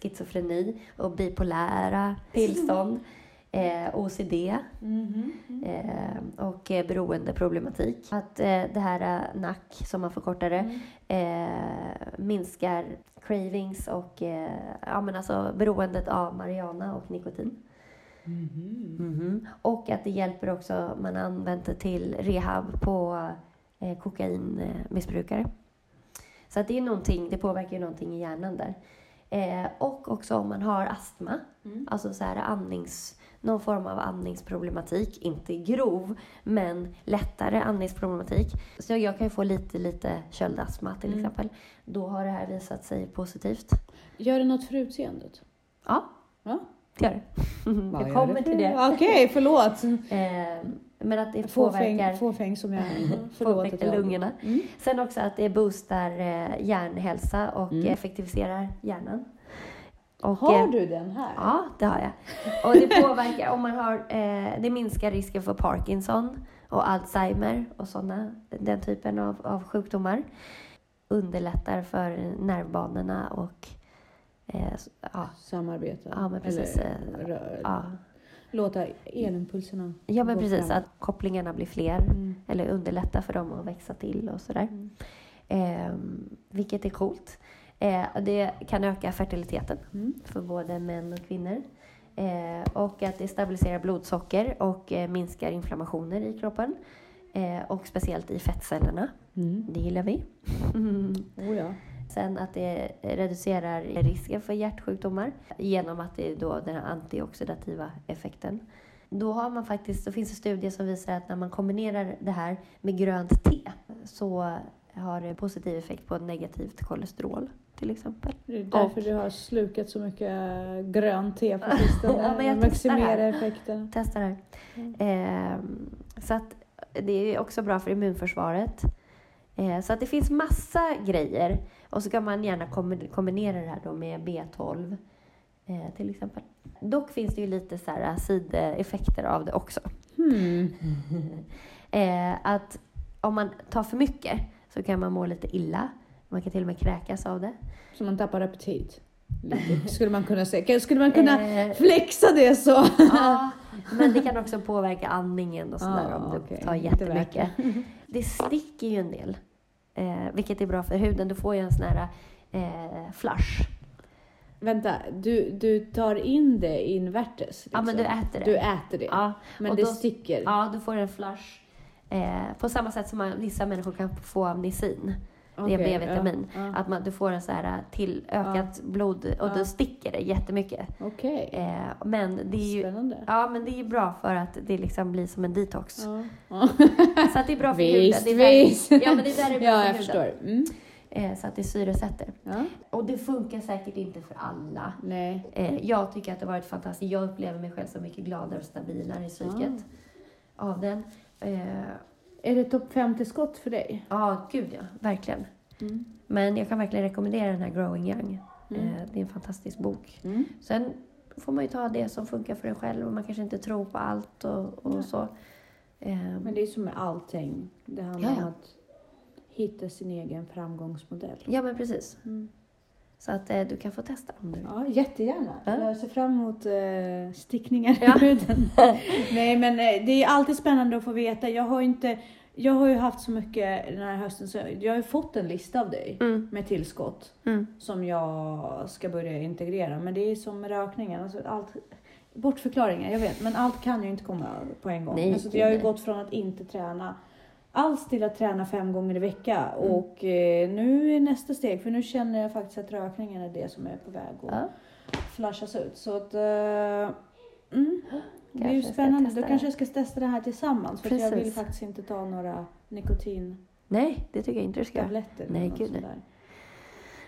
S1: schizofreni och bipolära tillstånd. eh, OCD
S3: Mhm.
S1: eh, och eh, beroendeproblematik. Att eh, det här eh, NAC, som man förkortar det, eh, minskar cravings och eh, ja, men alltså beroendet av marijuana och nikotin. Mhm. Och att det hjälper också, man har använt det till rehab på eh, kokainmissbrukare. Så att det är någonting, det påverkar ju någonting i hjärnan där. Eh, och också om man har astma,
S3: Mm.
S1: alltså så här andnings, någon form av andningsproblematik, inte grov, men lättare andningsproblematik. Så jag kan ju få lite, lite köldastma till
S3: Mm.
S1: exempel. Då har det här visat sig positivt.
S3: Gör det något för utseendet?
S1: Ja,
S3: Ja.
S1: det gör det. Jag kommer till det.
S3: Okej, förlåt.
S1: Eh, men att det
S3: Fåfäng,
S1: påverkar,
S3: fåfäng som jag Förlåt
S1: påverkar
S3: jag...
S1: lungorna.
S3: Mm.
S1: Sen också att det boostar eh, hjärnhälsa och
S3: Mm.
S1: effektiviserar hjärnan. Och,
S3: Har
S1: eh,
S3: du den här?
S1: Ja, det har jag. Och det påverkar om man har, det minskar risken för Parkinson och Alzheimer och sådana, den typen av, av sjukdomar. Underlättar för nervbanorna och eh, ja,
S3: Samarbete?
S1: Ja, men precis.
S3: Eller, rö-
S1: ja.
S3: Låta elimpulserna
S1: ja men precis,
S3: fram.
S1: att kopplingarna blir fler
S3: Mm.
S1: eller underlätta för dem att växa till och sådär.
S3: Mm.
S1: Ehm, vilket är coolt. Eh, det kan öka fertiliteten
S3: Mm.
S1: för både män och kvinnor. Eh, och att det stabiliserar blodsocker och eh, minskar inflammationer i kroppen. Eh, och speciellt i fettcellerna.
S3: Mm.
S1: Det gillar vi.
S3: Oh, ja.
S1: Sen att det reducerar risken för hjärtsjukdomar genom att det är då den här antioxidativa effekten. Då har man faktiskt, då finns det studier som visar att när man kombinerar det här med grönt te så har det positiv effekt på negativt kolesterol till exempel.
S3: Det är därför
S1: Och-
S3: du har slukat så mycket grönt te på sistone.
S1: Ja, men jag testar
S3: effekten.
S1: Testa det här.
S3: Mm.
S1: Ehm, så att det är också bra för immunförsvaret. Eh, så att det finns massa grejer. Och så kan man gärna kombi- kombinera det här då med B12 eh, till exempel. Dock finns det ju lite så här sideffekter av det också.
S3: Hmm.
S1: Eh, att om man tar för mycket så kan man må lite illa. Man kan till och med kräkas av det.
S3: Så man tappar aptit. Lite, skulle man kunna säga. Skulle man kunna
S1: Eh,
S3: flexa det så?
S1: Ja, men det kan också påverka andningen och sådär
S3: Ah,
S1: om du
S3: okej.
S1: tar jättemycket. Det sticker ju en del, eh, vilket är bra för huden. Du får ju en sån här eh, flush.
S3: Vänta, du, du tar in det invärtes?
S1: Ja, men du
S3: liksom.
S1: äter det.
S3: Du äter det?
S1: Ja,
S3: men
S1: och
S3: det
S1: då-
S3: sticker?
S1: ja, du får en flush. Eh, på samma sätt som man, vissa människor kan få amnisin, det är B-vitamin.
S3: Ja, ja.
S1: Att man, du får en så här till ökat blod och
S3: Ja.
S1: då sticker det jättemycket.
S3: Okej,
S1: Eh, men det är ju
S3: spännande.
S1: Ja, men det är bra för att det liksom blir som en detox.
S3: Ja. Ja.
S1: Så att det är bra för
S3: Visst,
S1: huden. Där-
S3: visst.
S1: Ja, men det är där är bra
S3: Ja,
S1: för
S3: jag
S1: huden.
S3: förstår. Mm.
S1: Eh, så att det syresätter.
S3: Ja.
S1: Och det funkar säkert inte för alla.
S3: Nej.
S1: Eh, jag tycker att det har varit fantastiskt. Jag upplever mig själv som mycket gladare och stabilare i psyket av den.
S3: Är det topp 50-skott för dig?
S1: Ja, gud ja. Verkligen. Men jag kan verkligen rekommendera den här Growing Young.
S3: Mm.
S1: Eh, det är en fantastisk bok.
S3: Mm.
S1: Sen får man ju ta det som funkar för en själv och man kanske inte tror på allt och, och så. Eh,
S3: Men det är som med allting. Det handlar
S1: Ja, ja.
S3: om att hitta sin egen framgångsmodell.
S1: Ja, men precis.
S3: Mm.
S1: Så att eh, du kan få testa om du vill.
S3: Ja, jättegärna.
S1: Ja.
S3: Jag ser fram emot eh, stickningar
S1: Ja.
S3: i huden. Nej, men eh, det är alltid spännande att få veta. Jag har, inte, jag har ju haft så mycket den här hösten, så jag har ju fått en lista av dig
S1: Mm.
S3: med tillskott
S1: Mm.
S3: som jag ska börja integrera. Men det är som med rökningen. Alltså allt, bortförklaringar, jag vet. Men allt kan ju inte komma på en gång.
S1: Nej,
S3: alltså, jag har ju gått från att inte träna alls till att träna fem gånger i vecka.
S1: Mm.
S3: Och eh, nu är nästa steg, för nu känner jag faktiskt att rökningen är det som är på väg att
S1: Ja.
S3: flashas ut. Så att... eh, mm. Det är ju spännande. Då kanske jag ska testa det här tillsammans. För jag vill faktiskt inte ta några nikotintabletter.
S1: Nej, det tycker jag inte du ska.
S3: eller
S1: Nej, gud,
S3: sånt
S1: nej.
S3: där.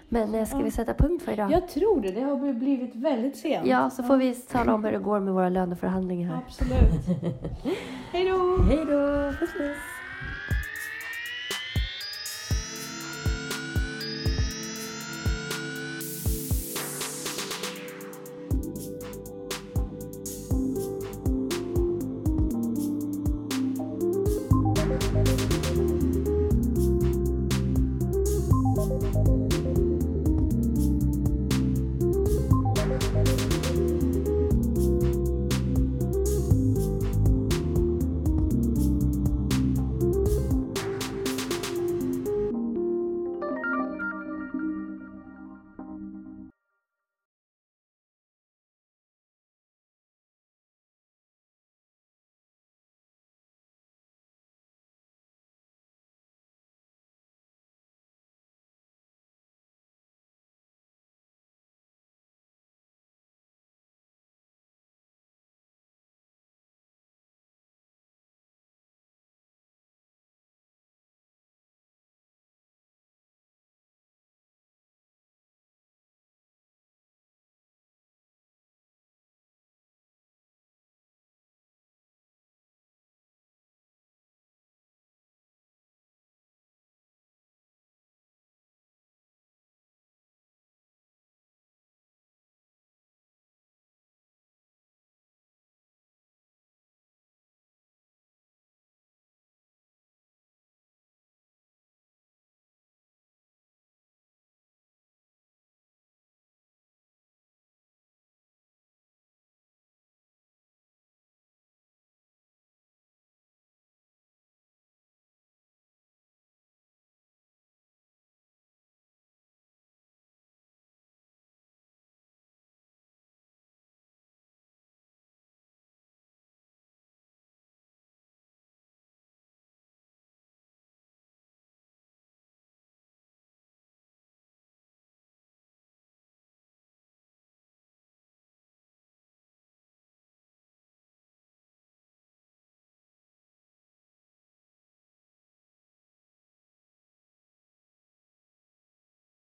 S1: Men eh, ska vi sätta punkt för idag?
S3: Jag tror det. Det har blivit väldigt sent.
S1: Ja, så får vi tala om hur det går med våra löneförhandlingar här.
S3: Absolut. Hej då!
S1: Hej då! Puss puss!